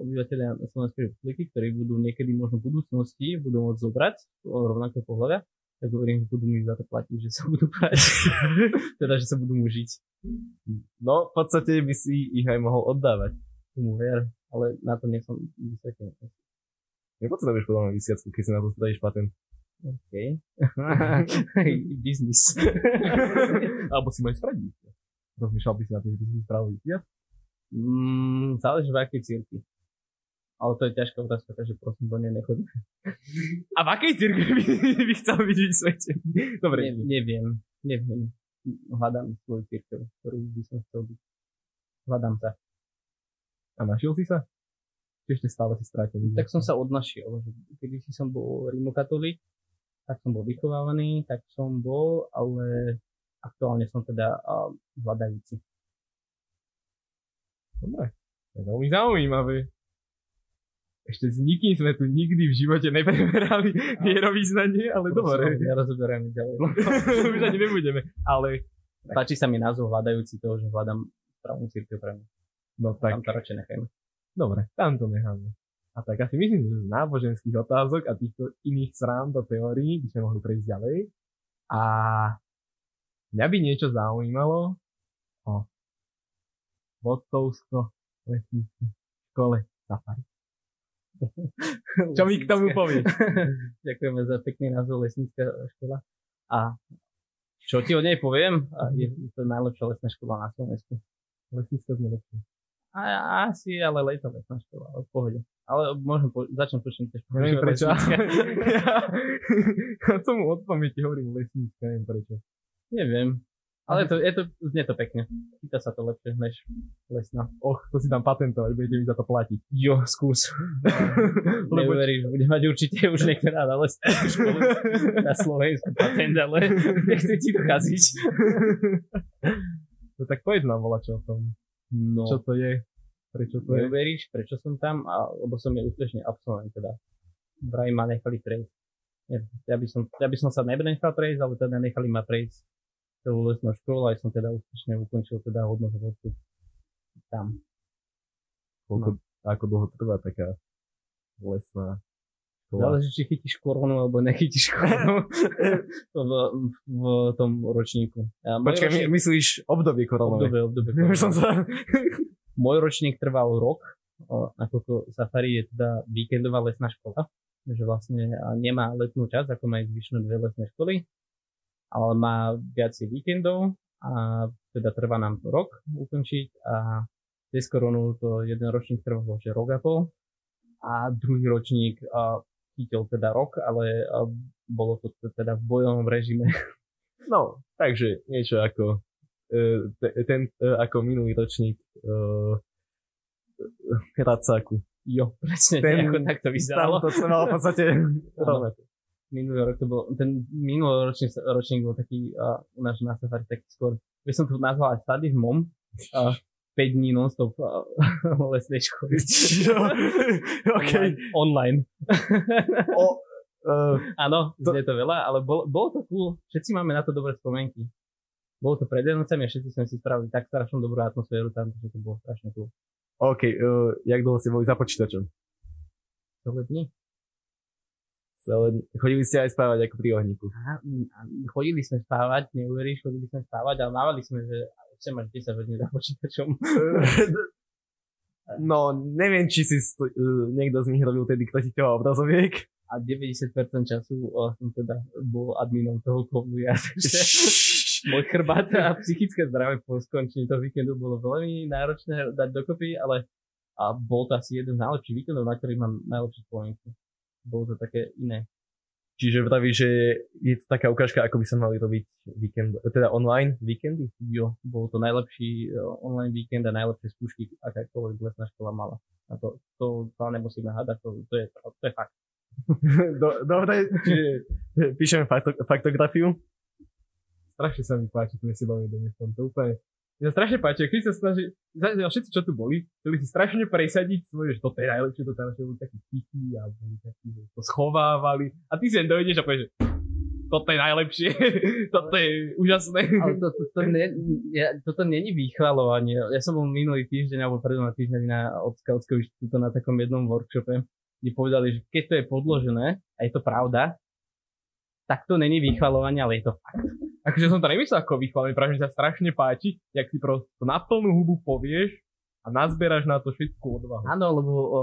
obyvateľia Slovenskej republiky, ktorí budú niekedy možno v budúcnosti, budú môcť zobrať o rovnakého pohľavia, tak hovorím, že budú mi za to platiť, že sa budú brať. teda, že sa budú mužiť. No, v podstate by si ich aj mohol oddávať. Tomu ver, ale na to nie som vysvetený. Nepotrebuješ podľa mňa vysiacku, keď si na to dajíš patent. OK. Biznis. Alebo si môžeš spraviť. Rozmýšľal by si na tým, že by si spravil viac? mm, záleží v akej cirkvi. Ale to je ťažká otázka, takže prosím, do nej nechodím. A v akej cirkvi by, by chcel byť vysvetený? Dobre, Ne, neviem, neviem. Hľadám svoju církev, ktorú by som chcel byť. Hľadám sa. a našiel si sa? Ešte stále si strátený? Tak som sa odnašiel. Kedy si som bol rimokatolík, tak som bol vychovávaný, tak som bol, ale aktuálne som teda hľadajúci. Dobre. To je veľmi zaujímavé. Ešte s nikým sme tu nikdy v živote nepreberali vierovýznanie, ale dobre. Ja rozoberám ďalej. Už ani nebudeme. Ale, Páči sa mi názov hľadajúci toho, že hľadám správnu církev pre mňa. no tak, Tam to radšej nechajme. dobre, tam to necháme. A tak asi myslím, že z náboženských otázok a týchto iných srán do teórií by sme mohli prejsť ďalej. A mňa by niečo zaujímalo o vodcovsko lesníckej škole Safari. Čo mi k tomu povieš? Ďakujeme za pekný názov Lesnícka škola. A čo ti o nej poviem? A je, je to najlepšia lesná škola na Slovensku. Lesnícka sme lepšie. A, asi, ale lejto lesná škola, v pohode. Ale môžem, po, začnem počuť tiež. Neviem prečo. Ja tomu od pamäti hovorím lesnícka, neviem prečo. Neviem. Ale to, je to, znie to pekne. Číta sa to lepšie než lesná. Och, to si dám patentovať, budete mi za to platiť. Jo, skús. Lebo- Neuveríš, bude mať určite už niektorá na školu na Slovensku patent, ale nechcem ti to kaziť. no tak povedz nám volať čo o tom. No. Čo to je? Prečo to je? Neuveríš, prečo som tam? A, lebo som je úspešne absolvent, teda. Vraj ma nechali prejsť. Ja, ja, by som, ja by som sa nebnechal prejsť, ale teda nechali ma prejsť celú lesnú školu, aj som teda úspešne ukončil teda hodnotovodcu tam. Koľko, ako dlho trvá taká lesná škola? Záleží, či chytíš koronu, alebo nechytíš koronu v, v, tom ročníku. A Počkaj, ročník- myslíš obdobie koronové? obdobie, obdobie Už som sa... Môj ročník trval rok, nakoľko Safari je teda víkendová lesná škola, že vlastne nemá letnú časť, ako majú zvyšné dve lesné školy, ale má viacej víkendov a teda trvá nám to rok ukončiť a cez koronu to jeden ročník trvalo, že rok a pol a druhý ročník a, chytil teda rok, ale a, bolo to teda v bojovom režime. No, takže niečo ako e, te- ten, e, ako minulý ročník e, Hracáku. Jo, presne, Ten- nejako tak to vyzeralo. Tam to sa malo v podstate rovnako. Minulý rok to bol, ten minulý ročník, ročník bol taký, uh, u nás na safari taký skôr, by som to nazval aj study mom, uh, 5 dní non-stop uh, lesnej školy. Čo? OK. Online. O, e, Áno, To- je to veľa, ale bol, bolo to cool. Všetci máme na to dobré spomienky. Bolo to pred Vianocami a všetci sme si spravili tak strašnú dobrú atmosféru tam, že to bolo strašne cool. OK, e, jak dlho ste boli za počítačom? Celé dni. Celé, chodili ste aj spávať ako pri ohníku. Chodili sme spávať, neuveríš, chodili sme spávať, ale mávali sme, že chcem mať 10 hodín za počítačom. No, neviem, či si sto, uh, niekto z nich robil tedy, kto ti ťahal obrazoviek. a 90% času o, som teda bol adminom toho kovu. Ja, takže môj chrbát a psychické zdravie po skončení toho víkendu bolo veľmi náročné dať dokopy, ale a bol to asi jeden z najlepších víkendov, na ktorých mám najlepšie spomienky. Bolo to také iné. Čiže vraví, že je to taká ukážka, ako by sa mali robiť víkend, teda online víkendy. Jo, bol to najlepší e, online víkend a najlepšie skúšky, akákoľvek lesná škola mala. A to, to sa nemusíme hádať, to, to, je, to je fakt. Do, dobre, čiže píšeme fakto, faktografiu. strašne sa mi páči, keď si bavíme do tom. To úplne, mňa strašne páči, keď sa snaží, všetci, čo tu boli, chceli si strašne presadiť svoje, že toto je najlepšie, toto je najlepšie, boli takí tichí a boli takí, že to schovávali. A ty si len dojdeš a povieš, že toto je najlepšie, toto je úžasné. Ale to, to, to ne, ja, toto není výchvalovanie. Ja som bol minulý týždeň alebo pred dvoma týždňami na od Skautského inštitútu na takom jednom workshope, kde povedali, že keď to je podložené a je to pravda, tak to není výchvalovanie, ale je to fakt. Akože som to nemyslel ako vychválenie, práve že sa strašne páči, jak si prosto na plnú hubu povieš a nazbieraš na to všetku odvahu. Áno, lebo o,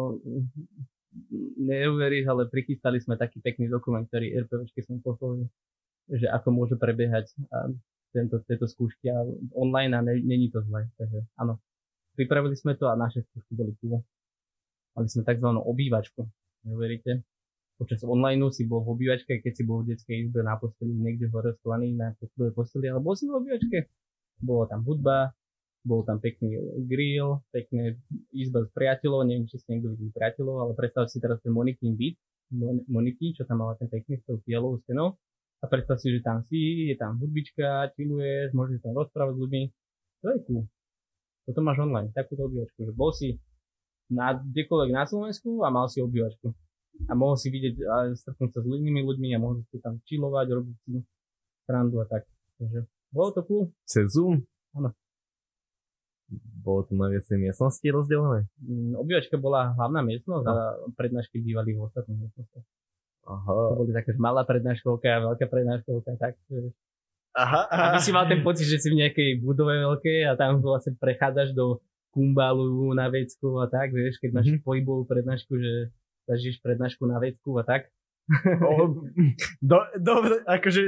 neuveríš, ale prichystali sme taký pekný dokument, ktorý RPVčke sme poslali, že ako môže prebiehať a tento, tieto skúšky a online a ne, není to zle. Takže áno, pripravili sme to a naše skúšky boli cool. Mali sme tzv. obývačku, neuveríte. Počas online si bol v obývačke, keď si bol v detskej izbe na posteli niekde hore sklaný na poslednej posteli, ale bol si v obývačke. Bolo tam hudba, bol tam pekný grill, pekné izba s priateľov, neviem, či ste niekto videli priateľov, ale predstav si teraz ten Monikin byt, Mon- Moniky, čo tam mala ten pekný s tou fialovou stenou. A predstav si, že tam si, je tam hudbička, chilluješ, môžeš tam rozprávať s ľuďmi. To je cool. Toto máš online, takúto obývačku, že bol si na, kdekoľvek na Slovensku a mal si obývačku. A mohol si vidieť a stretnúť sa s inými ľuďmi a mohli ste tam chillovať, robiť si srandu a tak. Takže bolo to cool. Cez Zoom? Áno. Bolo to na viacej miestnosti rozdelené? Mm, Obývačka bola hlavná miestnosť a prednášky bývali v ostatných miestnostiach. To Aha. boli také malá prednáškovka a veľká prednáškovka, tak. že- Aha, Aby si mal ten pocit, že si v nejakej budove veľkej a tam vlastne prechádzaš do kumbalu na vecku a tak, vieš, keď máš Mhm. pohybovú prednášku, že zažiješ prednášku na vecku a tak. O, do, dobre, akože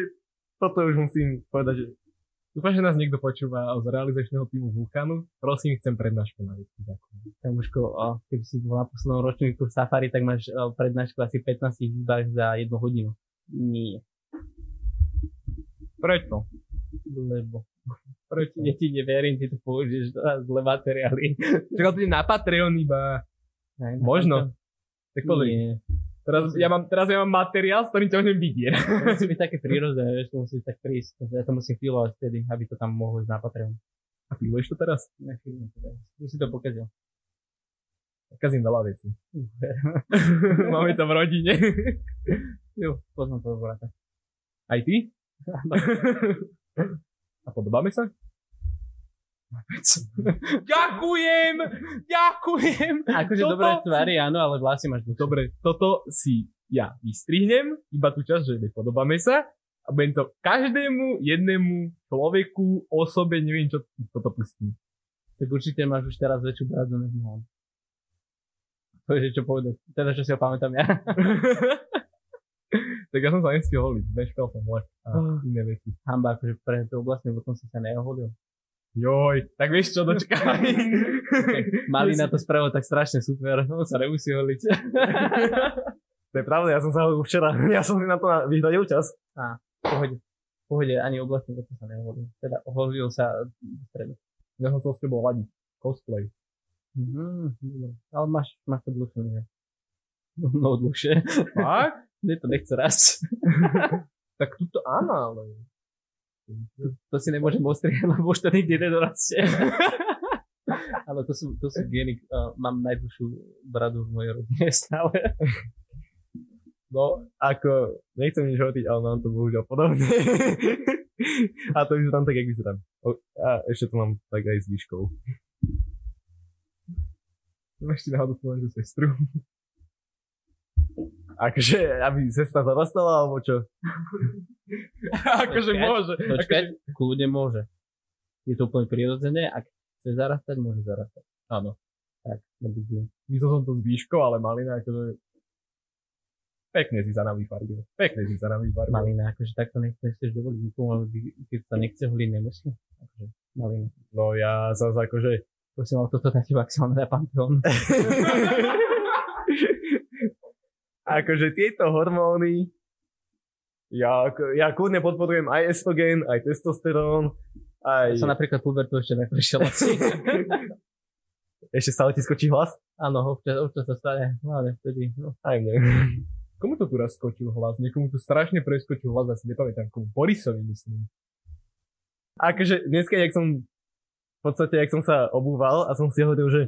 toto už musím povedať, že Dúfam, že nás niekto počúva z realizačného týmu Vulkanu. Prosím, chcem prednášku na veci. Ďakujem. Kamuško, o, keby si bol na poslednom ročníku v Safari, tak máš o, prednášku asi 15 výzvach za jednu hodinu. Nie, Prečo? lebo proti ja ti neverím, ty to použiješ na zlé materiály. Čakal to na Patreon iba. Ne, Možno. Tak pozri. Nie. Teraz ja, mám, teraz ja mám materiál, s ktorým ťa môžem vidieť. To musí byť také prírodzené, vieš, to musí tak prísť. Ja to musím filovať vtedy, aby to tam mohlo ísť na Patreon. A piluješ to teraz? Nechýlim to teraz. Už si to pokazil. Kazím veľa vecí. Máme to v rodine. Jo, poznám toho brata. Aj ty? A podobáme sa? ďakujem! Ďakujem! Akože Toto dobré tvary, áno, ale vlasy máš dlhšie. Dobre, toto si ja vystrihnem, iba tú časť, že nepodobáme sa a budem to každému jednému človeku, osobe, neviem čo, toto pustím. Tak určite máš už teraz väčšiu bradu než mám. To je, čo povedať. Teda, čo si ho pamätám ja. tak ja som sa nestiel holiť, nešpel som lek a Ah. iné veci. Hamba, akože pre to vlastne potom si sa neoholil. Joj, tak vieš čo, dočkaj. Mali na to spravil tak strašne super, no sa nemusí holiť. To je pravda, ja som sa hovoril včera, ja som si na to vyhradil čas. pohode. Pohode, ani oblastne potom sa neoholil. Teda oholil sa v stredu. Ja som sa s tebou ladiť. Cosplay. Mhm, ale máš, máš to dlhšie? No, no dlhšie. Fakt? Mne to nechce rásť. tak tuto áno, ale... To, to si nemôžem ostrihať, lebo už to nikdy nedorastie. ale to sú, to sú geny. Uh, mám najdlhšiu bradu v mojej rodine stále. No, ako, nechcem nič hovoriť, ale mám to bohužiaľ podobne. a to vyzerám tak, jak vyzerám. A ešte to mám tak aj s výškou. Máš ti náhodou tú sestru. Akože, aby sestra zarastala, alebo čo? akože môže. Počkať, Akože... kľudne môže. Je to úplne prirodzené, ak chce zarastať, môže zarastať. Áno. Tak, nebudú. Myslel som to s výškou, ale malina akože... Pekne si sa nám vyfarbil. Pekne si sa nám vyfarbil. Malina, akože takto nechceš dovoliť nikomu, ale keď sa nechce holiť, nemusí. Akože, malina. No ja zase akože... Prosím, ale toto ti maximálne na Pantheon. akože tieto hormóny, ja, ja kľudne podporujem aj estrogen, aj testosterón, aj... Ja som napríklad pubertu ešte neprešiel asi. Ešte stále ti skočí hlas? Áno, občas, občas sa stane. Hlavne vtedy. No. Aj mne. Komu to tu raz skočil hlas? Niekomu tu strašne preskočil hlas, asi nepamätám komu. Borisovi myslím. Akože dneska, jak som v podstate, jak som sa obúval a som si hovoril, že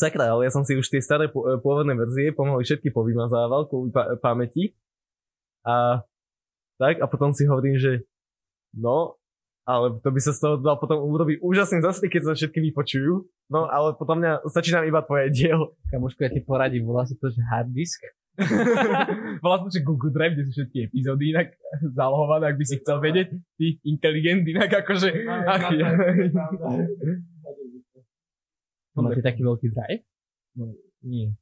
sakra, ale ja som si už tie staré pô- pôvodné verzie pomaly všetky povymazával kvôli pa- pamäti. A tak, a potom si hovorím, že no, ale to by sa z toho dal potom urobiť úžasný zase, keď sa všetky vypočujú. No, ale potom mňa stačí nám iba tvoje dielo. Kamoško, ja ti poradím, volá sa to, že hard disk. Volá sa to, že Google Drive, kde sú všetky epizódy inak zálohované, ak by si chcel vedieť. Ty inteligent, inak akože... Ach, ja. Máte taký veľký drive? Nie.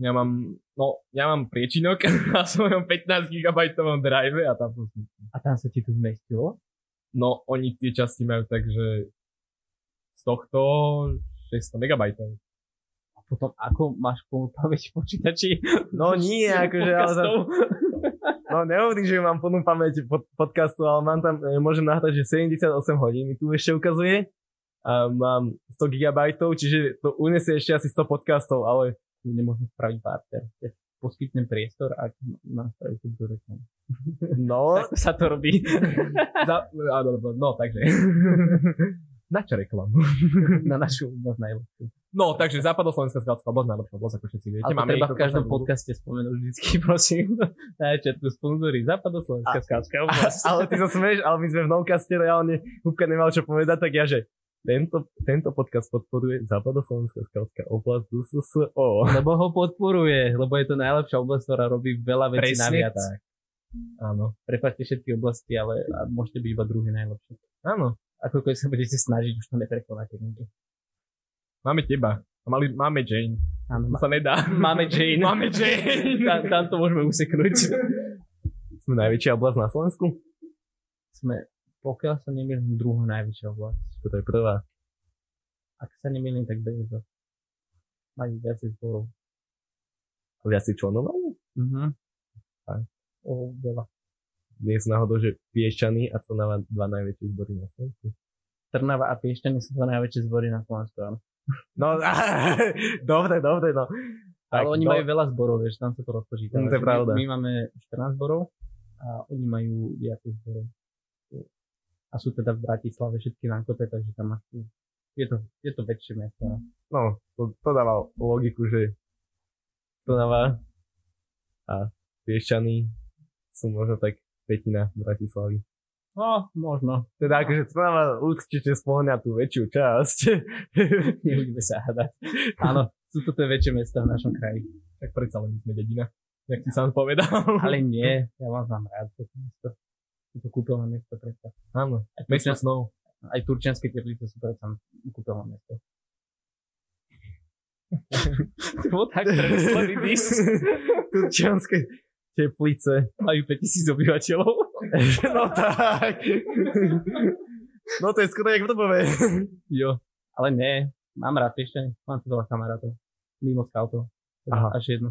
Ja mám, no, ja mám priečinok na svojom 15 GB drive a tam som. A tam sa ti to zmestilo? No, oni tie časti majú tak, že z tohto 600 MB. A potom ako máš plnú pamäť počítači? No nie, akože, ale zas, Podcastov? no nehovorím, že mám plnú pamäť pod, podcastu, ale mám tam, e, môžem nahrať, že 78 hodín mi tu ešte ukazuje. A mám 100 GB, čiže to unesie ešte asi 100 podcastov, ale Nemôžem spraviť barter. Ja poskytnem priestor, ak mám spraviť tú reklamu. no, Tak sa to robí. Za, áno, no, takže. Na čo reklamu? Na našu oblasť najlepšiu. No, takže západoslovenská skácka oblasť, najlepšia oblasť, ako všetci viete. Máme treba v každom podcaste spomenúť vždycky, prosím. Na začiatku sponzory Západoslovenská skáčka oblasť. ale ty sa smieš, ale my sme v Novcaste reálne, Húbka nemal čo povedať, tak ja, že tento, tento podcast podporuje Západoslovenská skautská oblasť ZSSO. Lebo ho podporuje, lebo je to najlepšia oblasť, ktorá robí veľa vecí Presne naviac. tak. Áno. Prepačte všetky oblasti, ale môžete byť iba druhý najlepší. Áno. Ako keď sa budete snažiť, už to neprekonáte nikdy. Máme teba. Mali, máme Jane. Áno, To ma- sa nedá. máme Jane. Máme Jane. tam, tam to môžeme useknúť. Sme najväčšia oblasť na Slovensku? Sme, pokiaľ sa nemýlim, druhá najväčšia oblasť. To je prvá. Ak sa nemýlim, tak BSO. Majú viacej zborov. Viac si členov majú? Mhm. Tak. O, veľa. Nie sú náhodou, že Piešťany a to na dva najväčšie zbory na Slovensku. Trnava a Piešťany sú dva najväčšie zbory na Slovensku. áno. No, dobre, dobre, no. Ale oni no, majú veľa zborov, vieš, tam sa to rozpočítava. Mm, to je pravda. My, my máme 14 zborov a oni majú viacej zborov. A sú teda v Bratislave všetky na kope, takže tam máš tu- je to, je to väčšie mesto. no. No, to, to dáva logiku, že to dáva a Piešťany sú možno tak petina Bratislavy. No, možno. Teda akože Trnava určite spĺňa tú väčšiu časť. Nebudeme sa hádať. Áno, sú to tie väčšie mesta v našom kraji. Tak predsa len sme dedina. Jak si sám povedal. Ale nie, ja vás mám rád toto mesto. Je to kúpeľné mesto predsa. Áno, Aj, mesto snov. aj turčianske teplice sú predsa kúpeľné mesto. to bolo tak premyslený dis. Turčianske teplice. Majú 5000 obyvateľov. no tak. no to je skoro jak v Dobove. Jo. Ale nie, mám rád Piešťany. Mám tu veľa kamarátov. Mimo scoutov. Aha. Až jedno.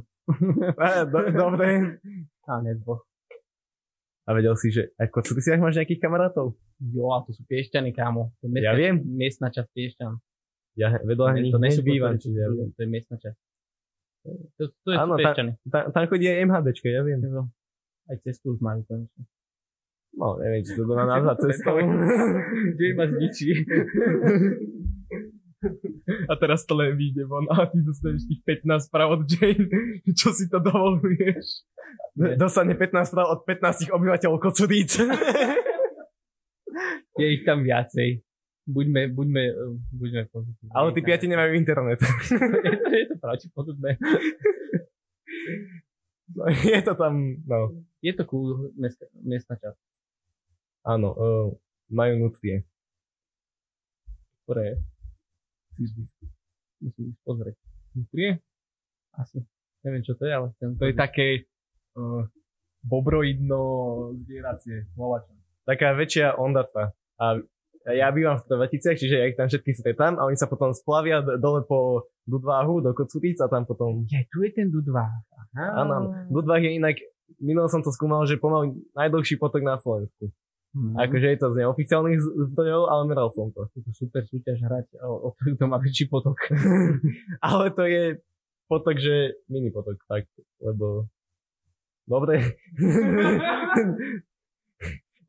Do- Dobre. A ne dvoch. A vedel si, že aj v Kocuriciach máš nejakých kamarátov? Jo, a to sú Piešťany, kámo. To je miestna, Ja viem. Miestna časť Piešťan. Ja vedľa nich to nie sú nebývam, Kotorice, čiže ja viem. To je miestna časť. To, to, je Áno, Piešťany. Tam, tam chodí aj MHDčka, ja viem. Aj cestu už majú konečne. No, neviem, či to dá nazvať cestou. Kde ma zničí. A teraz to len vyjde von a ty dostaneš tých 15 správ od Jane. Čo si to dovoluješ? Dostane 15 správ od 15 obyvateľov Kocuríc. Je ich tam viacej. Buďme, buďme, eh, buďme pozitívni. Ale tí piati nemajú internet. je, to, je to pravdepodobné. No, je to tam, no. Je to cool miesta, miestna časť. Áno, uh, majú nutrie. Ktoré musím ísť pozrieť. Nutrie? Asi. Neviem, čo to je, ale chcem To je také uh, bobroidno zvieracie. Volačo. Taká väčšia ondata. A ja bývam v Trovaticiach, čiže ja ich tam všetky stretám a oni sa potom splavia dole po Dudváhu do Kocuríc a tam potom... Ja, tu je ten Dudvá. Aha. Áno. Dudvách je inak, minul som to skúmal, že pomaly najdlhší potok na Slovensku. Mhm. Akože je to z neoficiálnych zdrojov, ale meral som to. Je to super súťaž hrať o, o to, kto má väčší potok. ale to je potok, že mini potok, fakt, lebo... Dobre.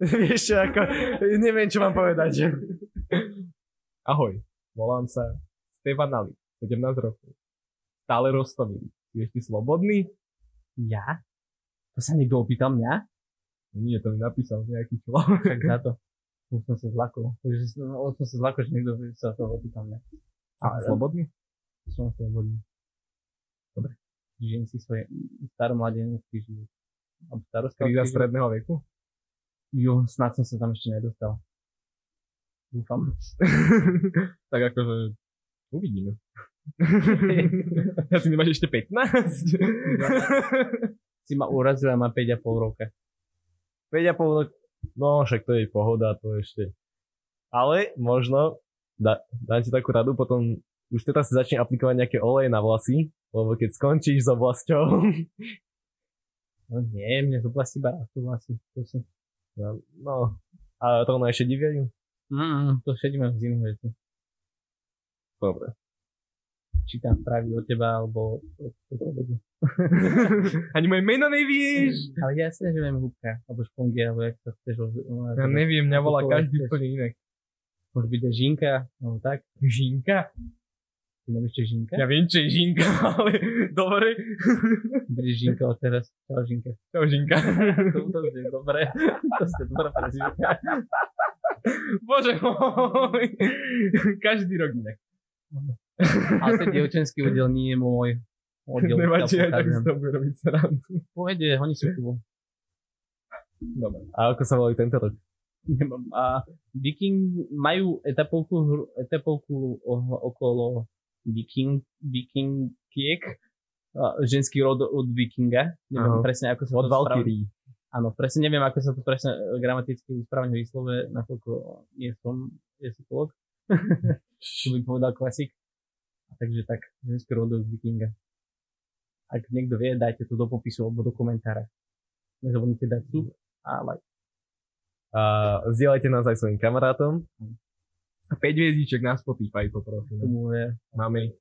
Vieš čo, ako, neviem, čo mám povedať. Ahoj, volám sa Stefan Ali, 17 rokov. Stále rozstavili. Si ešte slobodný? Ja? To sa niekto opýtal mňa? Nie, to mi napísal nejaký človek. Tak za to. Už som sa zlakol. Už no, som sa zlakol, že niekto sa to opýtal mňa. A slobodný? Som slobodný. Dobre. Žijem si svoje staromladenecký život. Alebo starostovský Kríza stredného veku? Jo, snad som sa tam ešte nedostal. Dúfam. tak akože uvidíme. ja si nemáš ešte 15? si ma urazil a má 5,5 roka. 5,5 rok, no však to je pohoda, to ešte. Ale možno, dá, dám ti takú radu, potom už teraz si začne aplikovať nejaké oleje na vlasy, lebo keď skončíš s oblasťou, No nie, mne z oblasti iba rastú vlasy. To si... no, no a to ono ešte diviajú. Mm, to šedíme z iných vecí. Dobre. Čítam správy od teba, alebo. Ani moje meno nevieš? Ale jasne, že viem húbka, alebo špongy, alebo jak to chceš. Ja neviem, mňa volá každý úplne inak. Môže byť aj žinka, alebo tak. Žinka? Ty nevieš, čo je žinka? Ja viem, čo je Žinka, ale dobre. Berieš žinka od teraz. Čau žinka. Čo Žinka? To, to je dobre. To ste dobre prezivka. Bože môj. Každý rok inak. Ale ten dievčenský údel nie je môj. Oddiel, Nevadí, odkiaľ tak si to bude robiť srandu. Pôjde, oni sú tu. Dobre. A ako sa volí tento rok? Nemám. A Viking majú etapovku, etapovku okolo Viking, Vikingiek, ženský rod od Vikinga. Neviem Aha. presne, ako sa Od to Valkyrie. Áno, presne neviem, ako sa to presne e, gramaticky správne vyslove, nakoľko nie som jazykolog. Čo by povedal klasik. A takže tak, ženský rod od Vikinga. Ak niekto vie, dajte to do popisu alebo do komentára. Nezabudnite dať sub a like. A zdieľajte nás aj svojim kamarátom. 5 hviezdiček na Spotify poprosím. Tomu je Máme.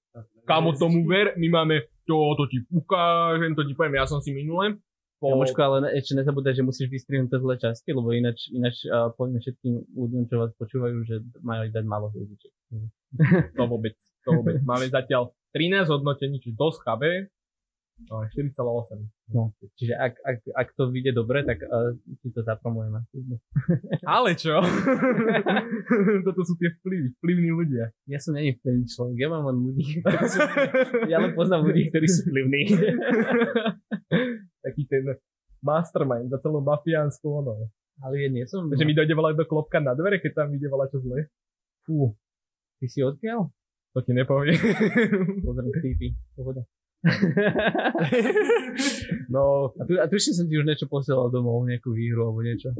Kamo tomu ver, my máme to, to ti ukážem, to ti poviem, ja som si minule. Po... Kamoško, ale ne- ešte nezabúdaj, že musíš vystrihnúť zlé časti, lebo ináč, ináč uh, poviem všetkým ľuďom, čo vás počúvajú, že majú dať málo hviezdičiek. To vôbec, to vôbec. Máme zatiaľ 13 hodnotení, čiže dosť chabé. No, 4,8. No, čiže ak, ak, ak to vyjde dobre, tak uh, si to zapromujeme. Ale čo? Toto sú tie vplyvy, vplyvní ľudia. Ja som není vplyvný človek, ja mám len ľudí, sú, ja len poznám ľudí, ktorí sú vplyvní. Taký ten mastermind za celú mafiánsku ono. Ale ja nie som. Že mi dojde volať do klopka na dvere, keď tam ide volať čo zle. Fú, ty si odkiaľ? To ti nepovie. Pozriem creepy, pohoda. no, A, tu, a tuším som ti už niečo posielal domov, nejakú výhru alebo niečo.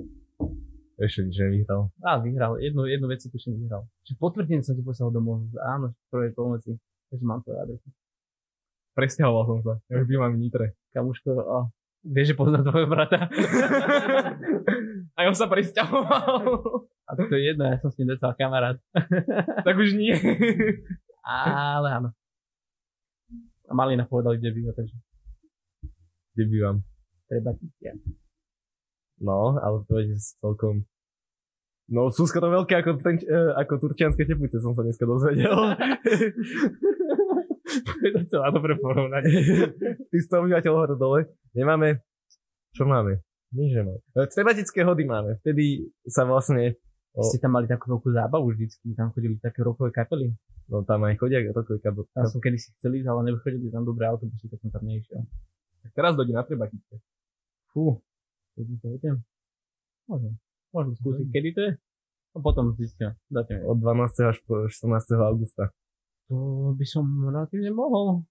ešte nič nevyhral. Á, vyhral. Jednu, jednu vec si tuším vyhral. Čiže potvrdenie som ti posielal domov. Áno, v prvej pomoci. Takže mám to adresu. Presťahoval som sa. Ja už bývam v Nitre. Kamuško, a vieš, že poznám tvojho brata. A on sa presťahoval. A to je jedno, ja som s ním docela kamarát. tak už nie. Ale áno. A Malina povedal, kde býva, takže Kde bývam? treba ti ja. No, ale to je celkom... No, sú skoro veľké ako, ten, uh, ako turčianske teplice, som sa dneska dozvedel. to je docela dobré porovnanie. Ty 100 obyvateľ hore dole. Nemáme... Čo máme? Nič nemáme. E, Tematické hody máme. Vtedy sa vlastne... Ste tam mali takú veľkú zábavu vždycky, tam chodili také rokové kapely. no tam aj chodia takové kabel. Tam som kedy si chcel ísť, ale nevychodili tam dobré autobusy, tak som tam nešiel. Teraz dojde na trebatické. Fú, keď to idem. Môžem. Môžem skúsiť, kedy to je? A potom zistím. Dáte mi. Od 12. až po 14. augusta. To by som relatívne mohol.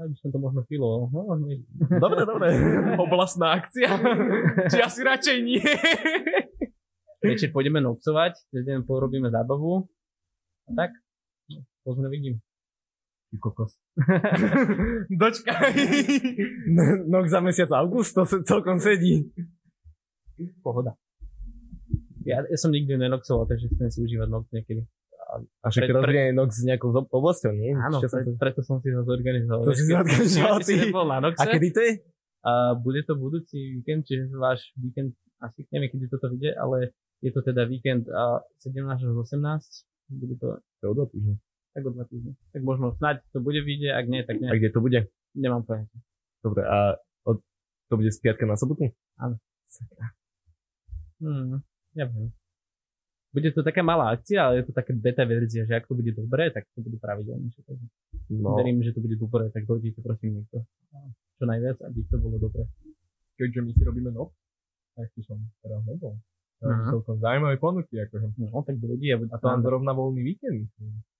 Aj by som to možno filoval. No. Dobre, dobre. Oblastná akcia. Či asi radšej nie. Večer pôjdeme nocovať, cez deň porobíme zábavu. A tak, no, pozme vidím. Ty kokos. Dočkaj. No za mesiac august, to celkom sedí. Pohoda. Ja, ja som nikdy nenoxoval, takže chcem si užívať noc niekedy. A však Pre- pre- rozvíja noc s nejakou oblasťou, nie? Áno, pre, to... preto som si ho zorganizoval. To si zorganizoval, ty. A kedy to je? A bude to budúci víkend, čiže váš víkend, asi neviem, kedy toto vyjde, ale je to teda víkend a 17 až 18. Bude to To o dva týždne. tak o dva týždne. Tak možno snáď to bude vyjde, ak nie, tak nie. A kde to bude? Nemám poňatie. Dobre, a od... to bude z piatka na sobotu? Hmm, neviem. Bude to taká malá akcia, ale je to taká beta verzia, že ak to bude dobré, tak to bude pravidelnejšie. Takže No, verím, že to bude dobré, tak dojdite prosím niekto. Čo najviac, aby to bolo dobré. keďže my si robíme noc, tak som teraz nebol. Aha. celkom zaujímavé ponuky, akože. No, tak dojde a bude A to sranda. zrovna voľný víkend.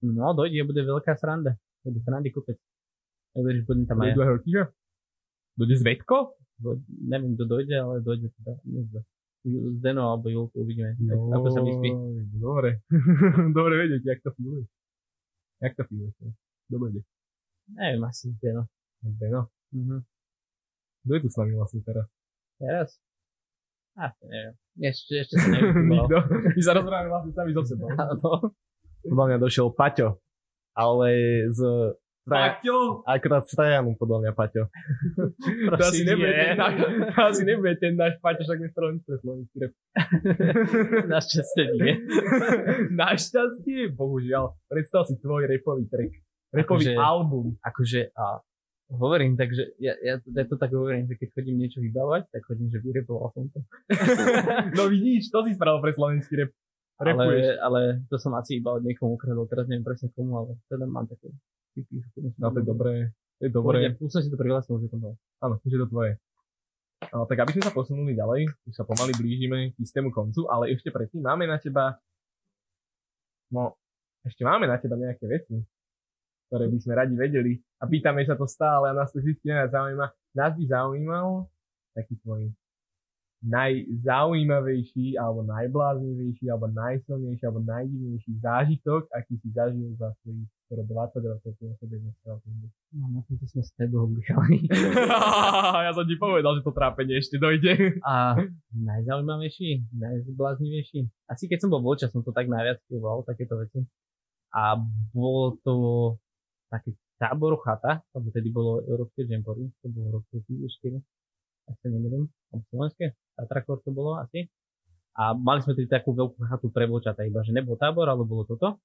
No, dojde bude veľká sranda. Bude srandy kopec. Že budem tam aj ja. dlhého týždňa? Dojde Zvetko? Do- neviem, kto dojde, ale dojde teda. Nezda. Zdeno alebo Julku uvidíme. Tak, ako sa vyspí. Dobre. Dobre vedieť, jak to fíluješ. Jak to fíluješ? Dobre, ide. Neviem, asi Zdeno. Zdeno. Mhm. Kto je tu s nami vlastne teraz? Teraz? Asi neviem. Ešte, ešte sa. Nikto. My sa rozprávame vlastne sami so sebou. Áno. Podľa mňa došiel Paťo. Ale z... Paťo! Akurát z Trajanu, podľa mňa Paťo. To asi nebude ten náš, to asi nebude ten náš Paťo, však my strojím pre slovenský rap. Našťastie nie. Našťastie, bohužiaľ. Predstav si tvoj repový track. Repový Akože- album. Akože, a hovorím, takže ja, ja, ja to tak hovorím, že keď chodím niečo vybávať, tak chodím, že vyrepoval som to. No vidíš, to si spravil pre slovenský. Ale, Repuješ. ale to som asi iba od niekomu ukradol, teraz neviem presne komu, ale teda mám také typy, No to je dobré. To je dobré. Už som si to prihlásil, že to bolo. Áno, už je to tvoje. No, tak aby sme sa posunuli ďalej, už sa pomaly blížime k istému koncu, ale ešte predtým máme na teba no, ešte máme na teba nejaké veci, ktoré by sme radi vedeli a pýtame sa to stále a nás to vždy najviac zaujíma. Nás by zaujímal taký tvoj najzaujímavejší alebo najbláznivejší alebo najsilnejší alebo najdivnejší zážitok, aký si zažil za svojich skoro 20 rokov pôsobenia v scoutingu. No, na tomto sme sa dohodli, chalani. ja som ti povedal, že to trápenie ešte dojde. A najzaujímavejší, najbláznivejší. Asi keď som bol voľča, som to tak najviac pivoval, takéto veci. A bolo to taký tábor chata, lebo tedy bolo Európske Jamboree, to bolo rok 2004, ak sa nemýlim, alebo slovenské, Tatrakor to bolo asi. A mali sme tedy takú veľkú chatu pre voľčata, iba že nebol tábor, ale bolo toto.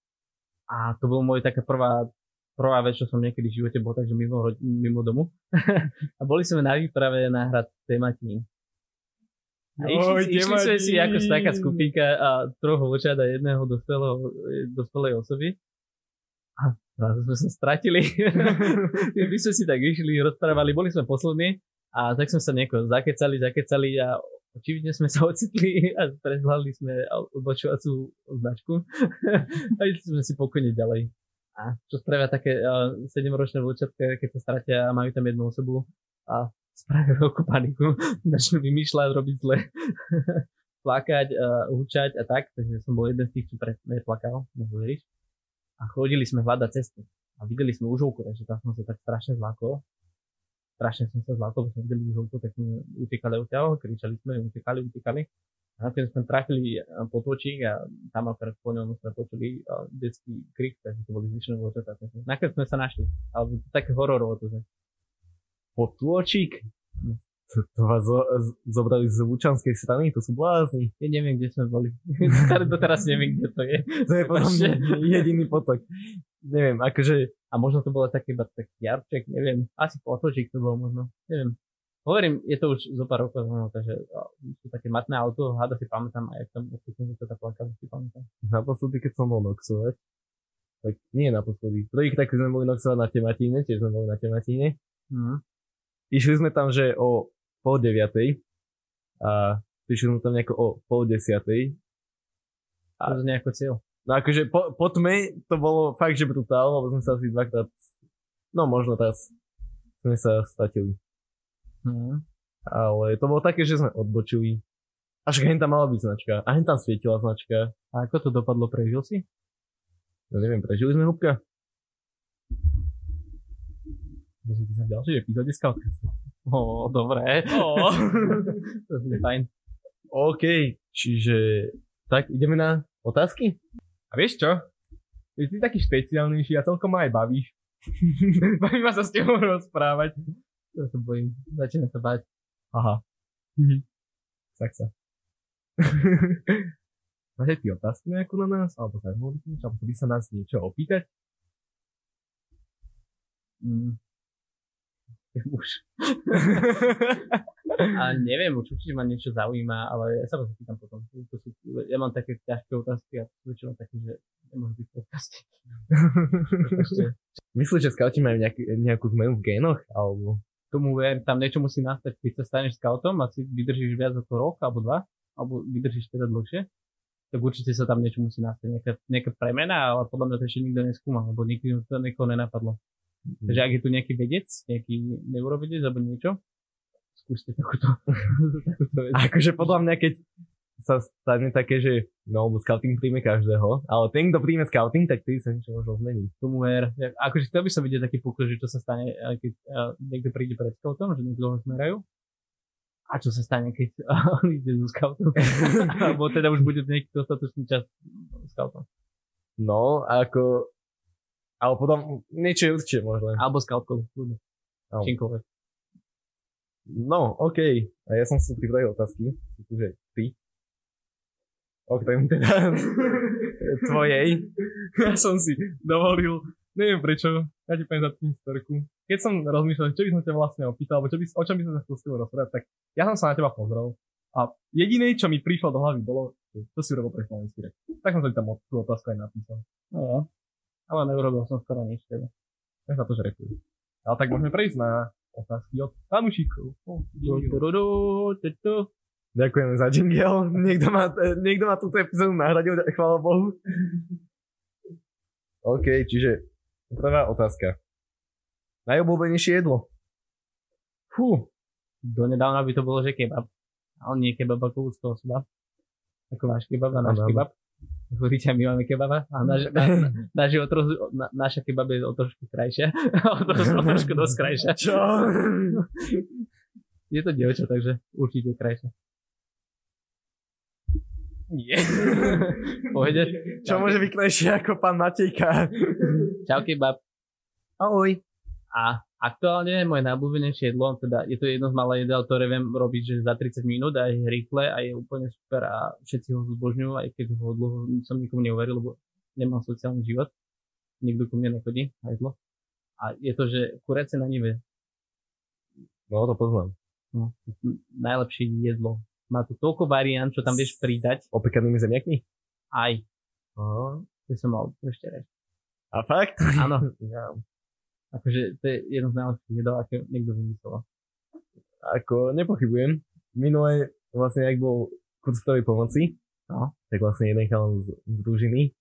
A to bolo moje taká prvá, prvá vec, čo som niekedy v živote bol, takže mimo, mimo domu. a boli sme na výprave na hrad Tematín. A Oj, išli, išli sme si ako taká skupinka a troch vlčat a jedného dospelého, dospelej osoby. A zrazu sme sa stratili. My sme si tak išli, rozprávali, boli sme poslední a tak sme sa nieko zakecali, zakecali a očividne sme sa ocitli a prezhľadli sme obočovacú značku a išli sme si pokojne ďalej. A čo spravia také uh, 7-ročné vlčatka, keď sa stratia a majú tam jednu osobu a spravia veľkú paniku, začnú vymýšľať, robiť zle, plakať, uh, hučať a tak, takže som bol jeden z tých, čo pre, neplakal, nehovoríš. A chodili sme hľadať cestu a videli sme užovku, takže tam som sa tak strašne zlákol. Strašne som sa zlákol, keď sme videli užovku, tak sme utekali odtiaľ, kričali sme, utekali, utekali. A nakoniec sme trafili uh, potôčik a tam akorát po ňom sme počuli uh, detský krik, takže to boli zvyšené vlčatá. takže Nakoniec sme sa našli, ale to také hororovo to že Potôčik? To, to vás zo, zobrali z Lučanskej strany, to sú blázni. Ja neviem, kde sme boli. Doteraz neviem, kde to je. To je podľa mňa jediný potok. Neviem, akože A možno to bolo taký iba tak jarček, neviem. Asi potočík to bol možno. Neviem. Hovorím, je to už zo pár rokov, no, takže sú také matné auto, háda si pamätám, a jak tam opäť sa tá plakala, si pamätám. naposledy, keď som bol noxovať, tak nie naposledy. Prvýkrát, keď sme boli noxovať na Tematíne, tiež sme boli na Tematíne, Mhm. išli sme tam, že o pol deviatej a prišli sme tam nejako o pol desiatej. To je nejako cieľ. No akože po, po tme to bolo fakt, že brutál, lebo sme sa asi dvakrát, no možno raz sme sa stratili. Mhm. Ale to bolo také, že sme odbočili. Až hen tam mala byť značka. A hen tam svietila značka. A ako to dopadlo, prežil si? No neviem, prežili sme húbka. Dozviete sa v ďalšej epizóde Scoutcastu. Ó, dobré. Oh. to je fajn. OK, čiže tak ideme na otázky? A vieš čo? Ty si taký špeciálnejší a celkom ma aj bavíš. Baví ma sa s tebou rozprávať. To sa bojím. Začína sa báť. Aha. Mhm. Tak sa. Aj ty otázky nejakú na nás? Alebo niečo? Alebo by sa nás niečo opýtať? Mm. Už. A neviem, určite ma niečo zaujíma, ale ja sa vás pýtam potom. To sú, ja mám také ťažké otázky a väčšinou také, že nemôžu byť. Ešte Myslíš, že skauti majú nejaký, nejakú zmenu v génoch? Alebo... tomu ver, tam niečo musí nastať, keď sa staneš scoutom a si vydržíš viac ako rok alebo dva, alebo vydržíš teda dlhšie, tak určite sa tam niečo musí nastať, nejaká, nejaká premena, ale podľa mňa to ešte nikto neskúmal, lebo nikdy to niekoho nenapadlo. Takže ak je tu nejaký vedec, nejaký neurovedec alebo niečo, skúste takúto, takúto vec. Akože podľa mňa, keď sa stane také, že no, lebo scouting príjme každého, ale ten, kto príjme scouting, tak ty sa niečo možno zmení. Tomu. Ja- Akože chcel by som vidieť taký pokus, že čo sa stane, eh, keď eh, niekto príde pred scoutom, že niekto ho smerajú. A čo sa stane, keď on ide zo scoutom? Alebo teda už bude nejaký dostatočný čas scoutom. No, ako... Ale potom niečo je určite možné. Alebo kľudne. No. Čímkoľvek. No, OK. A ja som si pripravil otázky. Sú tu, že ty. Okrem teda tvojej. ja som si dovolil, neviem prečo, ja ti poviem za tým storku. Keď som rozmýšľal, čo by som ťa vlastne opýtal, alebo čo by, o čom by som sa chcel s tebou rozprávať, tak ja som sa na teba pozrel. A jediné, čo mi prišlo do hlavy, bolo, čo si urobil pre slovenský rek. Tak som sa tam tú otázku aj napísal. No jo. Ale neurobil som skoro nič teda. Tak za to, že rekujú. Ale tak môžeme prejsť na otázky od fanúšikov. Ďakujeme za jingle. Niekto má, niekto má túto epizódu nahradil, chvála Bohu. OK, čiže prvá otázka. Najobľúbenejšie jedlo? Fú. Donedávna by to bolo, že kebab. Ale nie kebab ako úzko osoba. Ako váš kebab a náš kebab. Hovoríte, my máme kebaba a náš, na, na, náš je o trochu, na, naša kebab je o trošku krajšia. o, trošku, o trošku dosť krajšia. Čo? Je to dievča, takže určite krajšia. Nie. Pohode? Čo môže byť krajšie ako pán Matejka? Čau kebab. Ahoj. A aktuálne moje najobľúbenejšie jedlo, teda je to jedno z malých jedál, ktoré viem robiť že za 30 minút a je rýchle a je úplne super a všetci ho zbožňujú, aj keď ho dlho som nikomu neuveril, lebo nemám sociálny život. Nikto ku mne nechodí na jedlo. A je to, že kurece na nive. No, to poznám. No, najlepšie jedlo. Má tu toľko variant, čo tam vieš pridať. Opekanými zemiakmi? Aj. Aha. To som mal ešte reč. A fakt? Áno. Ja. Akože to je jedno z najlepších jedol, aké niekto vymyslel. Ako nepochybujem. Minule vlastne, ak bol kurcovej pomoci, No. tak vlastne jeden chalan z, z družiny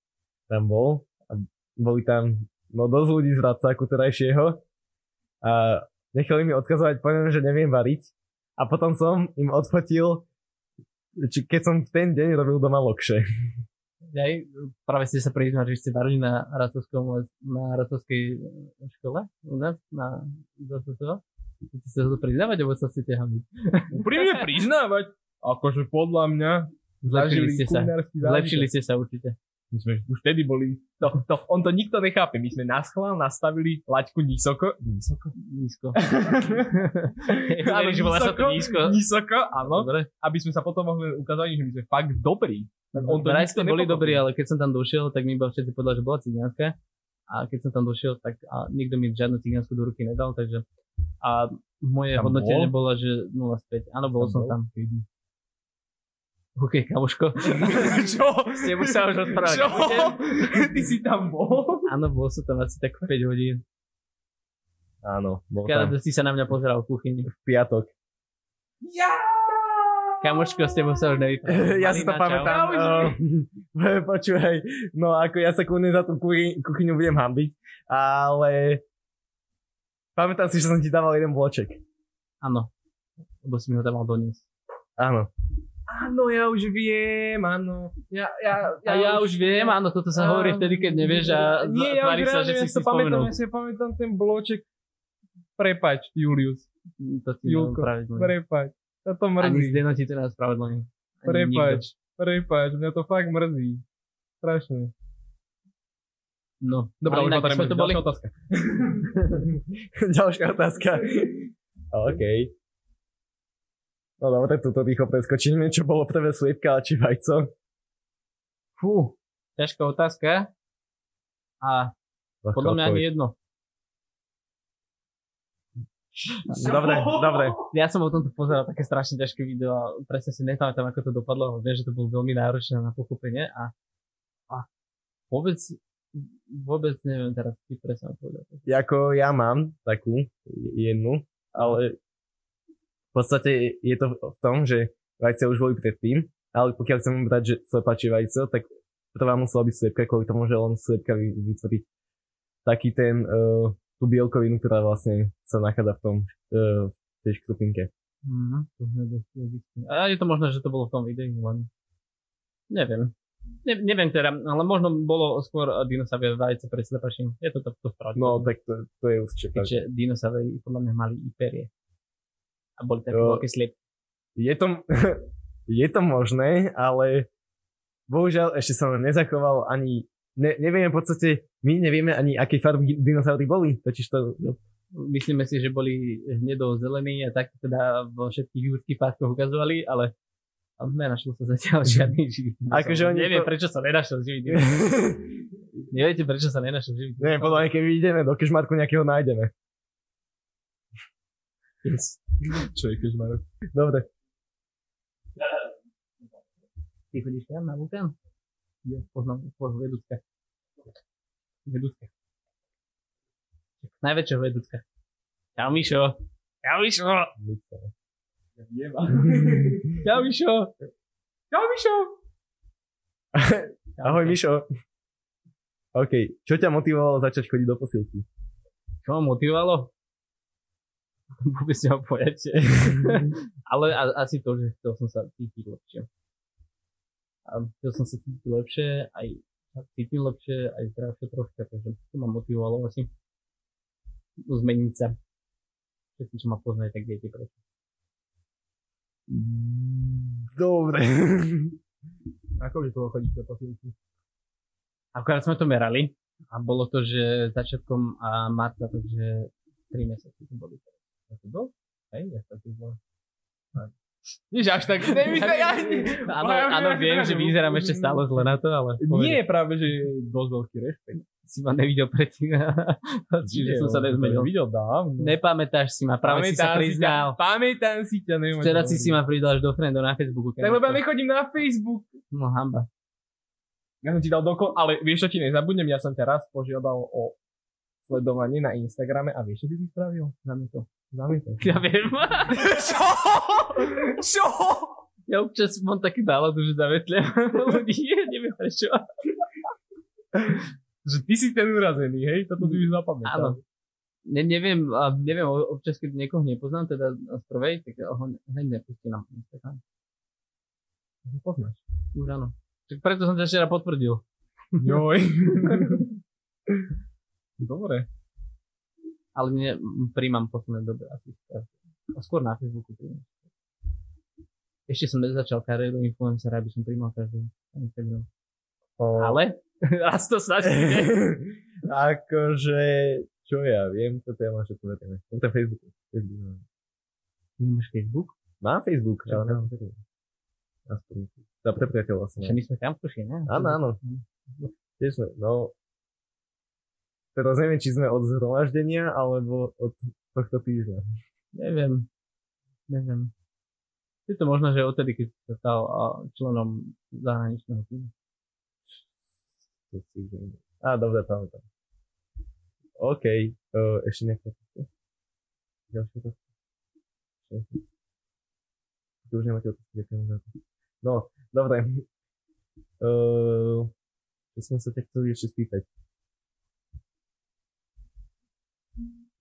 tam bol a boli tam no dosť ľudí z Radcaku terajšieho a nechali mi odkazovať, poviem, že neviem variť a potom som im odfotil či keď som v ten deň robil doma lokše. Aj, práve ste sa priznali, že ste varili na Ratovskom, na Ratovskej škole u nás, na ZSSO. Chcete sa to priznávať, alebo sa chcete hamiť? Úprimne priznávať. Akože podľa mňa Zlepšili ste sa. Zlepšili ste sa určite. My sme už vtedy boli, to, to, on to nikto nechápe, my sme na schvál nastavili laťku nízoko, nízoko? Nízko. Áno, že sa to nízko. nízoko, áno, Dobre. aby sme sa potom mohli ukázať, že my sme fakt dobrí. Tak on to Vraj ste boli dobrí, ale keď som tam došiel, tak mi iba všetci povedali, že bola cigánska. A keď som tam došiel, tak a nikto mi žiadnu cigánsku do ruky nedal, takže a moje Tam hodnotenie bol? bolo, že 0,5. Áno, bol Tam som bol? tam. OK, kamoško. Čo? S tebou sa už rozprávať Čo? Ty si tam bol? Áno, bol som tam asi tak 5 hodín. Áno, bol Keď tam si sa na mňa pozeral v kuchyni. v piatok. Ja! Kamoško, s tebou sa už nevyprávam. ja si to pamätám. Uh, počúvaj, no ako ja sa kľudne za tú kuchy- kuchyňu budem hambiť, ale pamätám si, že som ti dával jeden bloček. Áno. Lebo si mi ho tam mal doniesť. Áno. Áno, ja už viem, áno. Ja, ja, A ja už viem, áno, toto sa hovorí vtedy, keď nevieš a Nie, ja tvári už sa, že ja si si pamätám, ja si pamätám ten bloček. Prepač, Julius. To ti Julko. Prepač. To to Ani mrzí. Zdeno ti to. Ani Prepač. Prepač, mňa to fakt mrzí. Strašne. No. Dobre, Ale už to boli, Ďalšia otázka. Ďalšia otázka. OK. No dobre, túto rýchlo preskočíme. Čo bolo prvé sliepka či vajco? fú, ťažká otázka. A Ľahká podľa mňa ani jedno. Dobre, dobre. Ja som o tomto pozeral také strašne ťažké video a presne si nepamätám, ako to dopadlo, viem, že to bolo veľmi náročné na pochopenie a, a vôbec, vôbec neviem teraz ti presne odpovedať. Ako ja mám takú jednu, ale v podstate je to v tom, že vajce už boli predtým, ale pokiaľ chcem brať, že slepačie vajco, tak prvá musela byť sliepka, kvôli tomu, že len sliepka vy- vytvorí taký ten, uh, tú bielkovinu, ktorá vlastne sa nachádza v tom, uh, tej škrupinke. Logické. A je to možné, že to bolo v tom videu, len neviem. Ne, neviem teda, ale možno bolo skôr dinosaurie vajce pred slepačím. Je to to, to správne. No, tak to, to je určite. Keďže dinosaury podľa mňa mali i perie. A boli také Jo. veľké sliep. Je to, je to možné, ale bohužiaľ ešte sa nám nezachoval ani, ne, nevieme v podstate, my nevieme ani aké farby dinosaury boli, totiž to, no, Myslíme si, že boli hnedo-zelení a tak teda vo všetkých jurských párkoch ukazovali, ale nenašlo sa zatiaľ žiadny živý. Akože oni Neviem, to- prečo sa nenašiel živý. Neviete, prečo sa nenašiel živý neviem, podľa mňa, keď ideme do kešmarku nejakého nájdeme. Yes. Čo je kežmarok? Dobre, Ty chodíš tam na vulkán? Jo, poznám tvojho vedúcka. Vedúcka. Najväčšieho vedúcka. Čau, Mišo. Čau, Mišo. Čau, Mišo. Čau, Mišo! ahoj Mišo. OK, čo ťa motivovalo začať chodiť do posilky? Čo ma motivovalo? Vôbec nemám pojatie. Ale a, asi to, že chcel som sa cítiť lepšie. A chcel som sa cítiť lepšie, aj cítim lepšie, aj zdravšie troška, takže to ma motivovalo asi zmeniť sa. Všetci, čo ma poznajú, tak viete prečo. Dobre. Ako by to chodiť do posilky? Akorát sme to merali a bolo to, že začiatkom marca, takže 3 mesiace to boli. To dosť? Hej, ja to bolo. Nič až tak, nevyzerá. Áno, áno, viem, že vyzerám ešte stále zle na to, ale... Nie je práve, že je dosť veľký rešpekt. Si ma nevidel predtým, čiže som sa nezmenil. Videl dávno. Nepamätáš si ma, práve si sa priznal. Pamätám si ťa, neviem. Včera si si ma pridal až do friendov na Facebooku. Tak lebo ja nechodím na Facebook. No hamba. Ja som ti dal dokon, ale vieš, čo ti nezabudnem, ja som ťa raz požiadal o sledovanie na Instagrame a vieš, čo si ty spravil? Zamietol. Zamietol. Ja viem. Čo? Čo? Ja občas mám taký náladu, že zavetľam ľudí, neviem prečo. Že ty si ten urazený, hej? Toto si už zapamätal. Áno. Ne, neviem, a neviem, občas, keď niekoho nepoznám, teda z prvej, tak ho hneď nepustím na Instagram. Poznáš. Už áno. Tak preto som ťa včera potvrdil. Joj. Dobre. Ale nie, príjmam posledné dobe asi. Skôr na Facebooku príjmam. Ešte som nezačal kariéru influencera, aby som príjmal každý na Instagram. O, Ale raz to snažíte. akože, čo ja viem, to ja mám všetko vetené. Mám ten Facebook. Facebook. Nemáš Facebook? Mám Facebook, Čo tam? nemám Facebook. Aspoň. Za pre priateľov. Že my sme kamoši, ne? Áno, áno. Tiež sme, no. Teraz neviem, či sme od zhromaždenia, alebo od tohto týždňa. Neviem. Neviem. Je to možno, že odtedy, keď sa stal členom zahraničného týmu. Á, dobre, pamätám. OK, uh, ešte nejaká otázka? Ďalšia otázka? Ty už nemáte otázky, ďakujem za to. No, dobre. Uh, čo som sa ťa chcel ešte spýtať?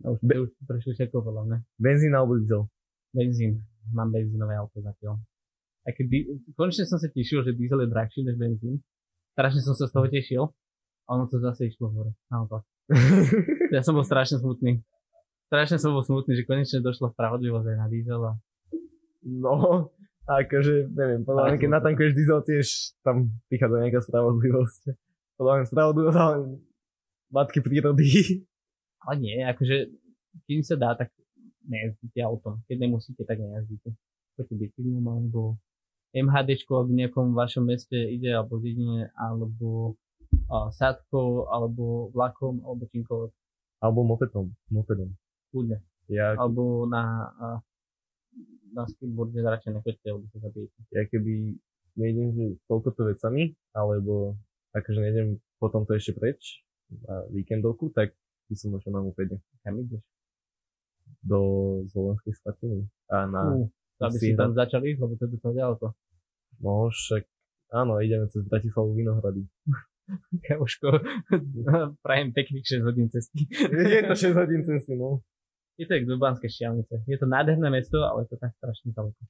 No už, Be- už prešli všetko podľa mňa. Benzín alebo diesel? Benzín. Mám benzínové auto zatiaľ. A keď di- konečne som sa tešil, že diesel je drahší než benzín. Strašne som sa z toho tešil. A ono to zase išlo hore. Naopak. Ja som bol strašne smutný. Strašne som bol smutný, že konečne došla spravodlivosť aj na diesel a No, akože, neviem, podľa mňa, keď natankuješ diesel, tiež tam prichádza nejaká spravodlivosť. Podľa mňa spravodlivosť, ale matky prírody. Ale nie, akože, kým sa dá, tak nejazdíte autom. Keď nemusíte, tak nejazdíte. Poďte bicyklom, alebo alebo v nejakom vašom meste ide, alebo dedine, alebo a, sádkou, alebo vlakom, alebo čímkoľvek. Alebo mopedom. Mopedom. Kľudne. Ja, Alebo na, a, na skateboarde radšej nechoďte, alebo sa zabijete. ja keby nejdem, že s toľkoto vecami, alebo akože nejdem potom to ešte preč na víkendovku, tak by som došiel na mopede Kam ideš? do Zvolenskej svatiny. A na, Uh, aby si tam začal ísť, lebo to je to ďaleko. no však, áno, ideme cez Bratislavu Vinohrady. Kamoško, prajem pekných 6 hodín cesty. Je to 6 hodín cesty, no. Je to jak do Banskej Štiavnice. Je to nádherné mesto, ale je to tak strašne ďaleko.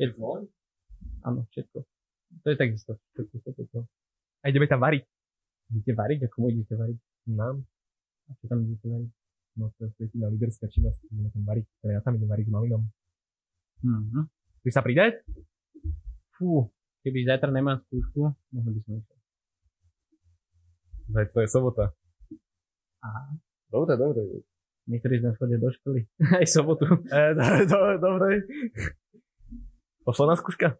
Je to... Áno, všetko. To je takisto. Všetko, všetko, všetko. A ideme tam variť. Idete variť? A komu idete variť? Nám. A čo tam idete variť? No to je svetina líderská činnosť. Ideme tam variť. Teda ja tam idem variť s malinom. Mhm. Chceš sa pridať? Fú, keby zajtra nemám skúšku, mohol by som išiel. Zajtra je sobota. Aha. Dobre, dobre. Niektorí z nás chodia do školy. Aj sobotu. E, do, do, dobre. Posledná skúška?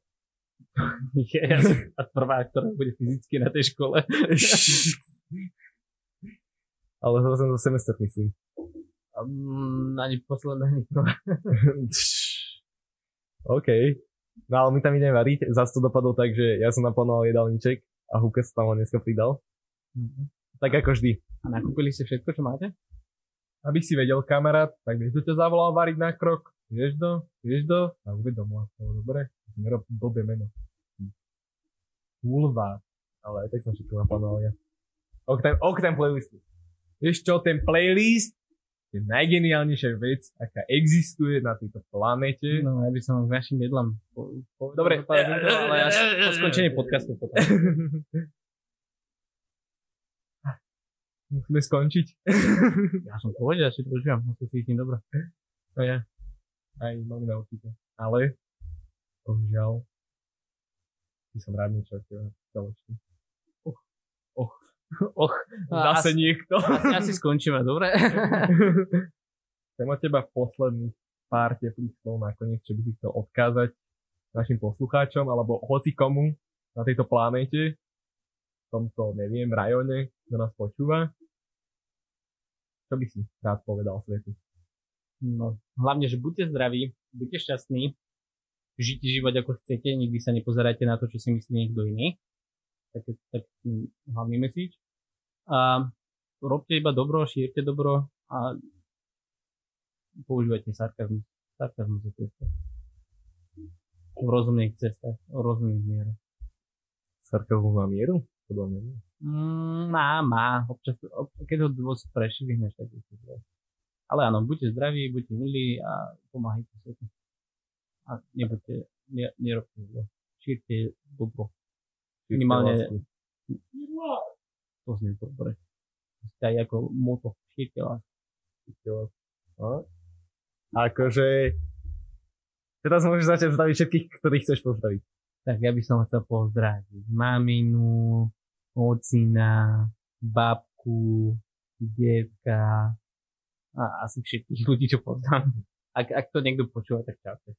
Je, a prvá, ktorá bude fyzicky na tej škole. Ale hrozne za semestr, myslím. Um, ani posledná, ani. OK. No ale my tam ideme variť. Zas to dopadlo tak, že ja som naplánoval jedálniček a Huka sa tam dneska pridal. Mhm. Tak ako vždy. A nakúpili ste všetko, čo máte? Aby si vedel kamarát, tak vieš, kto ťa zavolal variť na krok? Vieš do? Vieš do? A uvedomila. No, dobre? Nerob blbé meno. Hulvá. Ale aj tak som všetko naplánoval ja. Okrem, okrem playlistu. Vieš čo, ten playlist je najgeniálnejšia vec, aká existuje na tejto planete. No, ja by som k našim jedlám po, po, Dobre. povedal, to, ale až po skončení podcastu potom. Musíme skončiť. Ja som povedal, že si to užívam, no to cítim dobre. No ja. Aj malina určite. Ale, bohužiaľ, by som rád niečo založil. Och, Zase asi, niekto. asi, asi skončíme, dobre? Chcem od teba posledných pár teplých slov nakoniec, čo by si chcel odkázať našim poslucháčom alebo hoci komu na tejto planéte, v tomto, neviem, rajone, kto nás počúva. Čo by si rád povedal svetu? No, hlavne, že buďte zdraví, buďte šťastní, žite život ako chcete, nikdy sa nepozerajte na to, čo si myslí niekto iný. Tak, tak hlavný message. A robte iba dobro, šírte dobro a používajte sarkazmus. Sarkazmus je cesta. V rozumných cestách, v rozumných mierach. Sarkazmus má mieru? Podľa mňa nie. Mm, má, má. Občas, občas keď ho dosť prešvihneš, tak je to zle. Ale áno, buďte zdraví, buďte milí a pomáhajte svetu. A nebuďte, ne, nerobte zlo. Šírte dobro. Minimálne... To znie dobre. Aj ako moto. No. Akože... Teraz môžeš začať zdraviť všetkých, ktorých chceš pozdraviť. Tak ja by som chcel pozdraviť maminu, ocina, babku, detka a asi všetkých ľudí, čo poznám. Ak, ak to niekto počúva, tak čaute.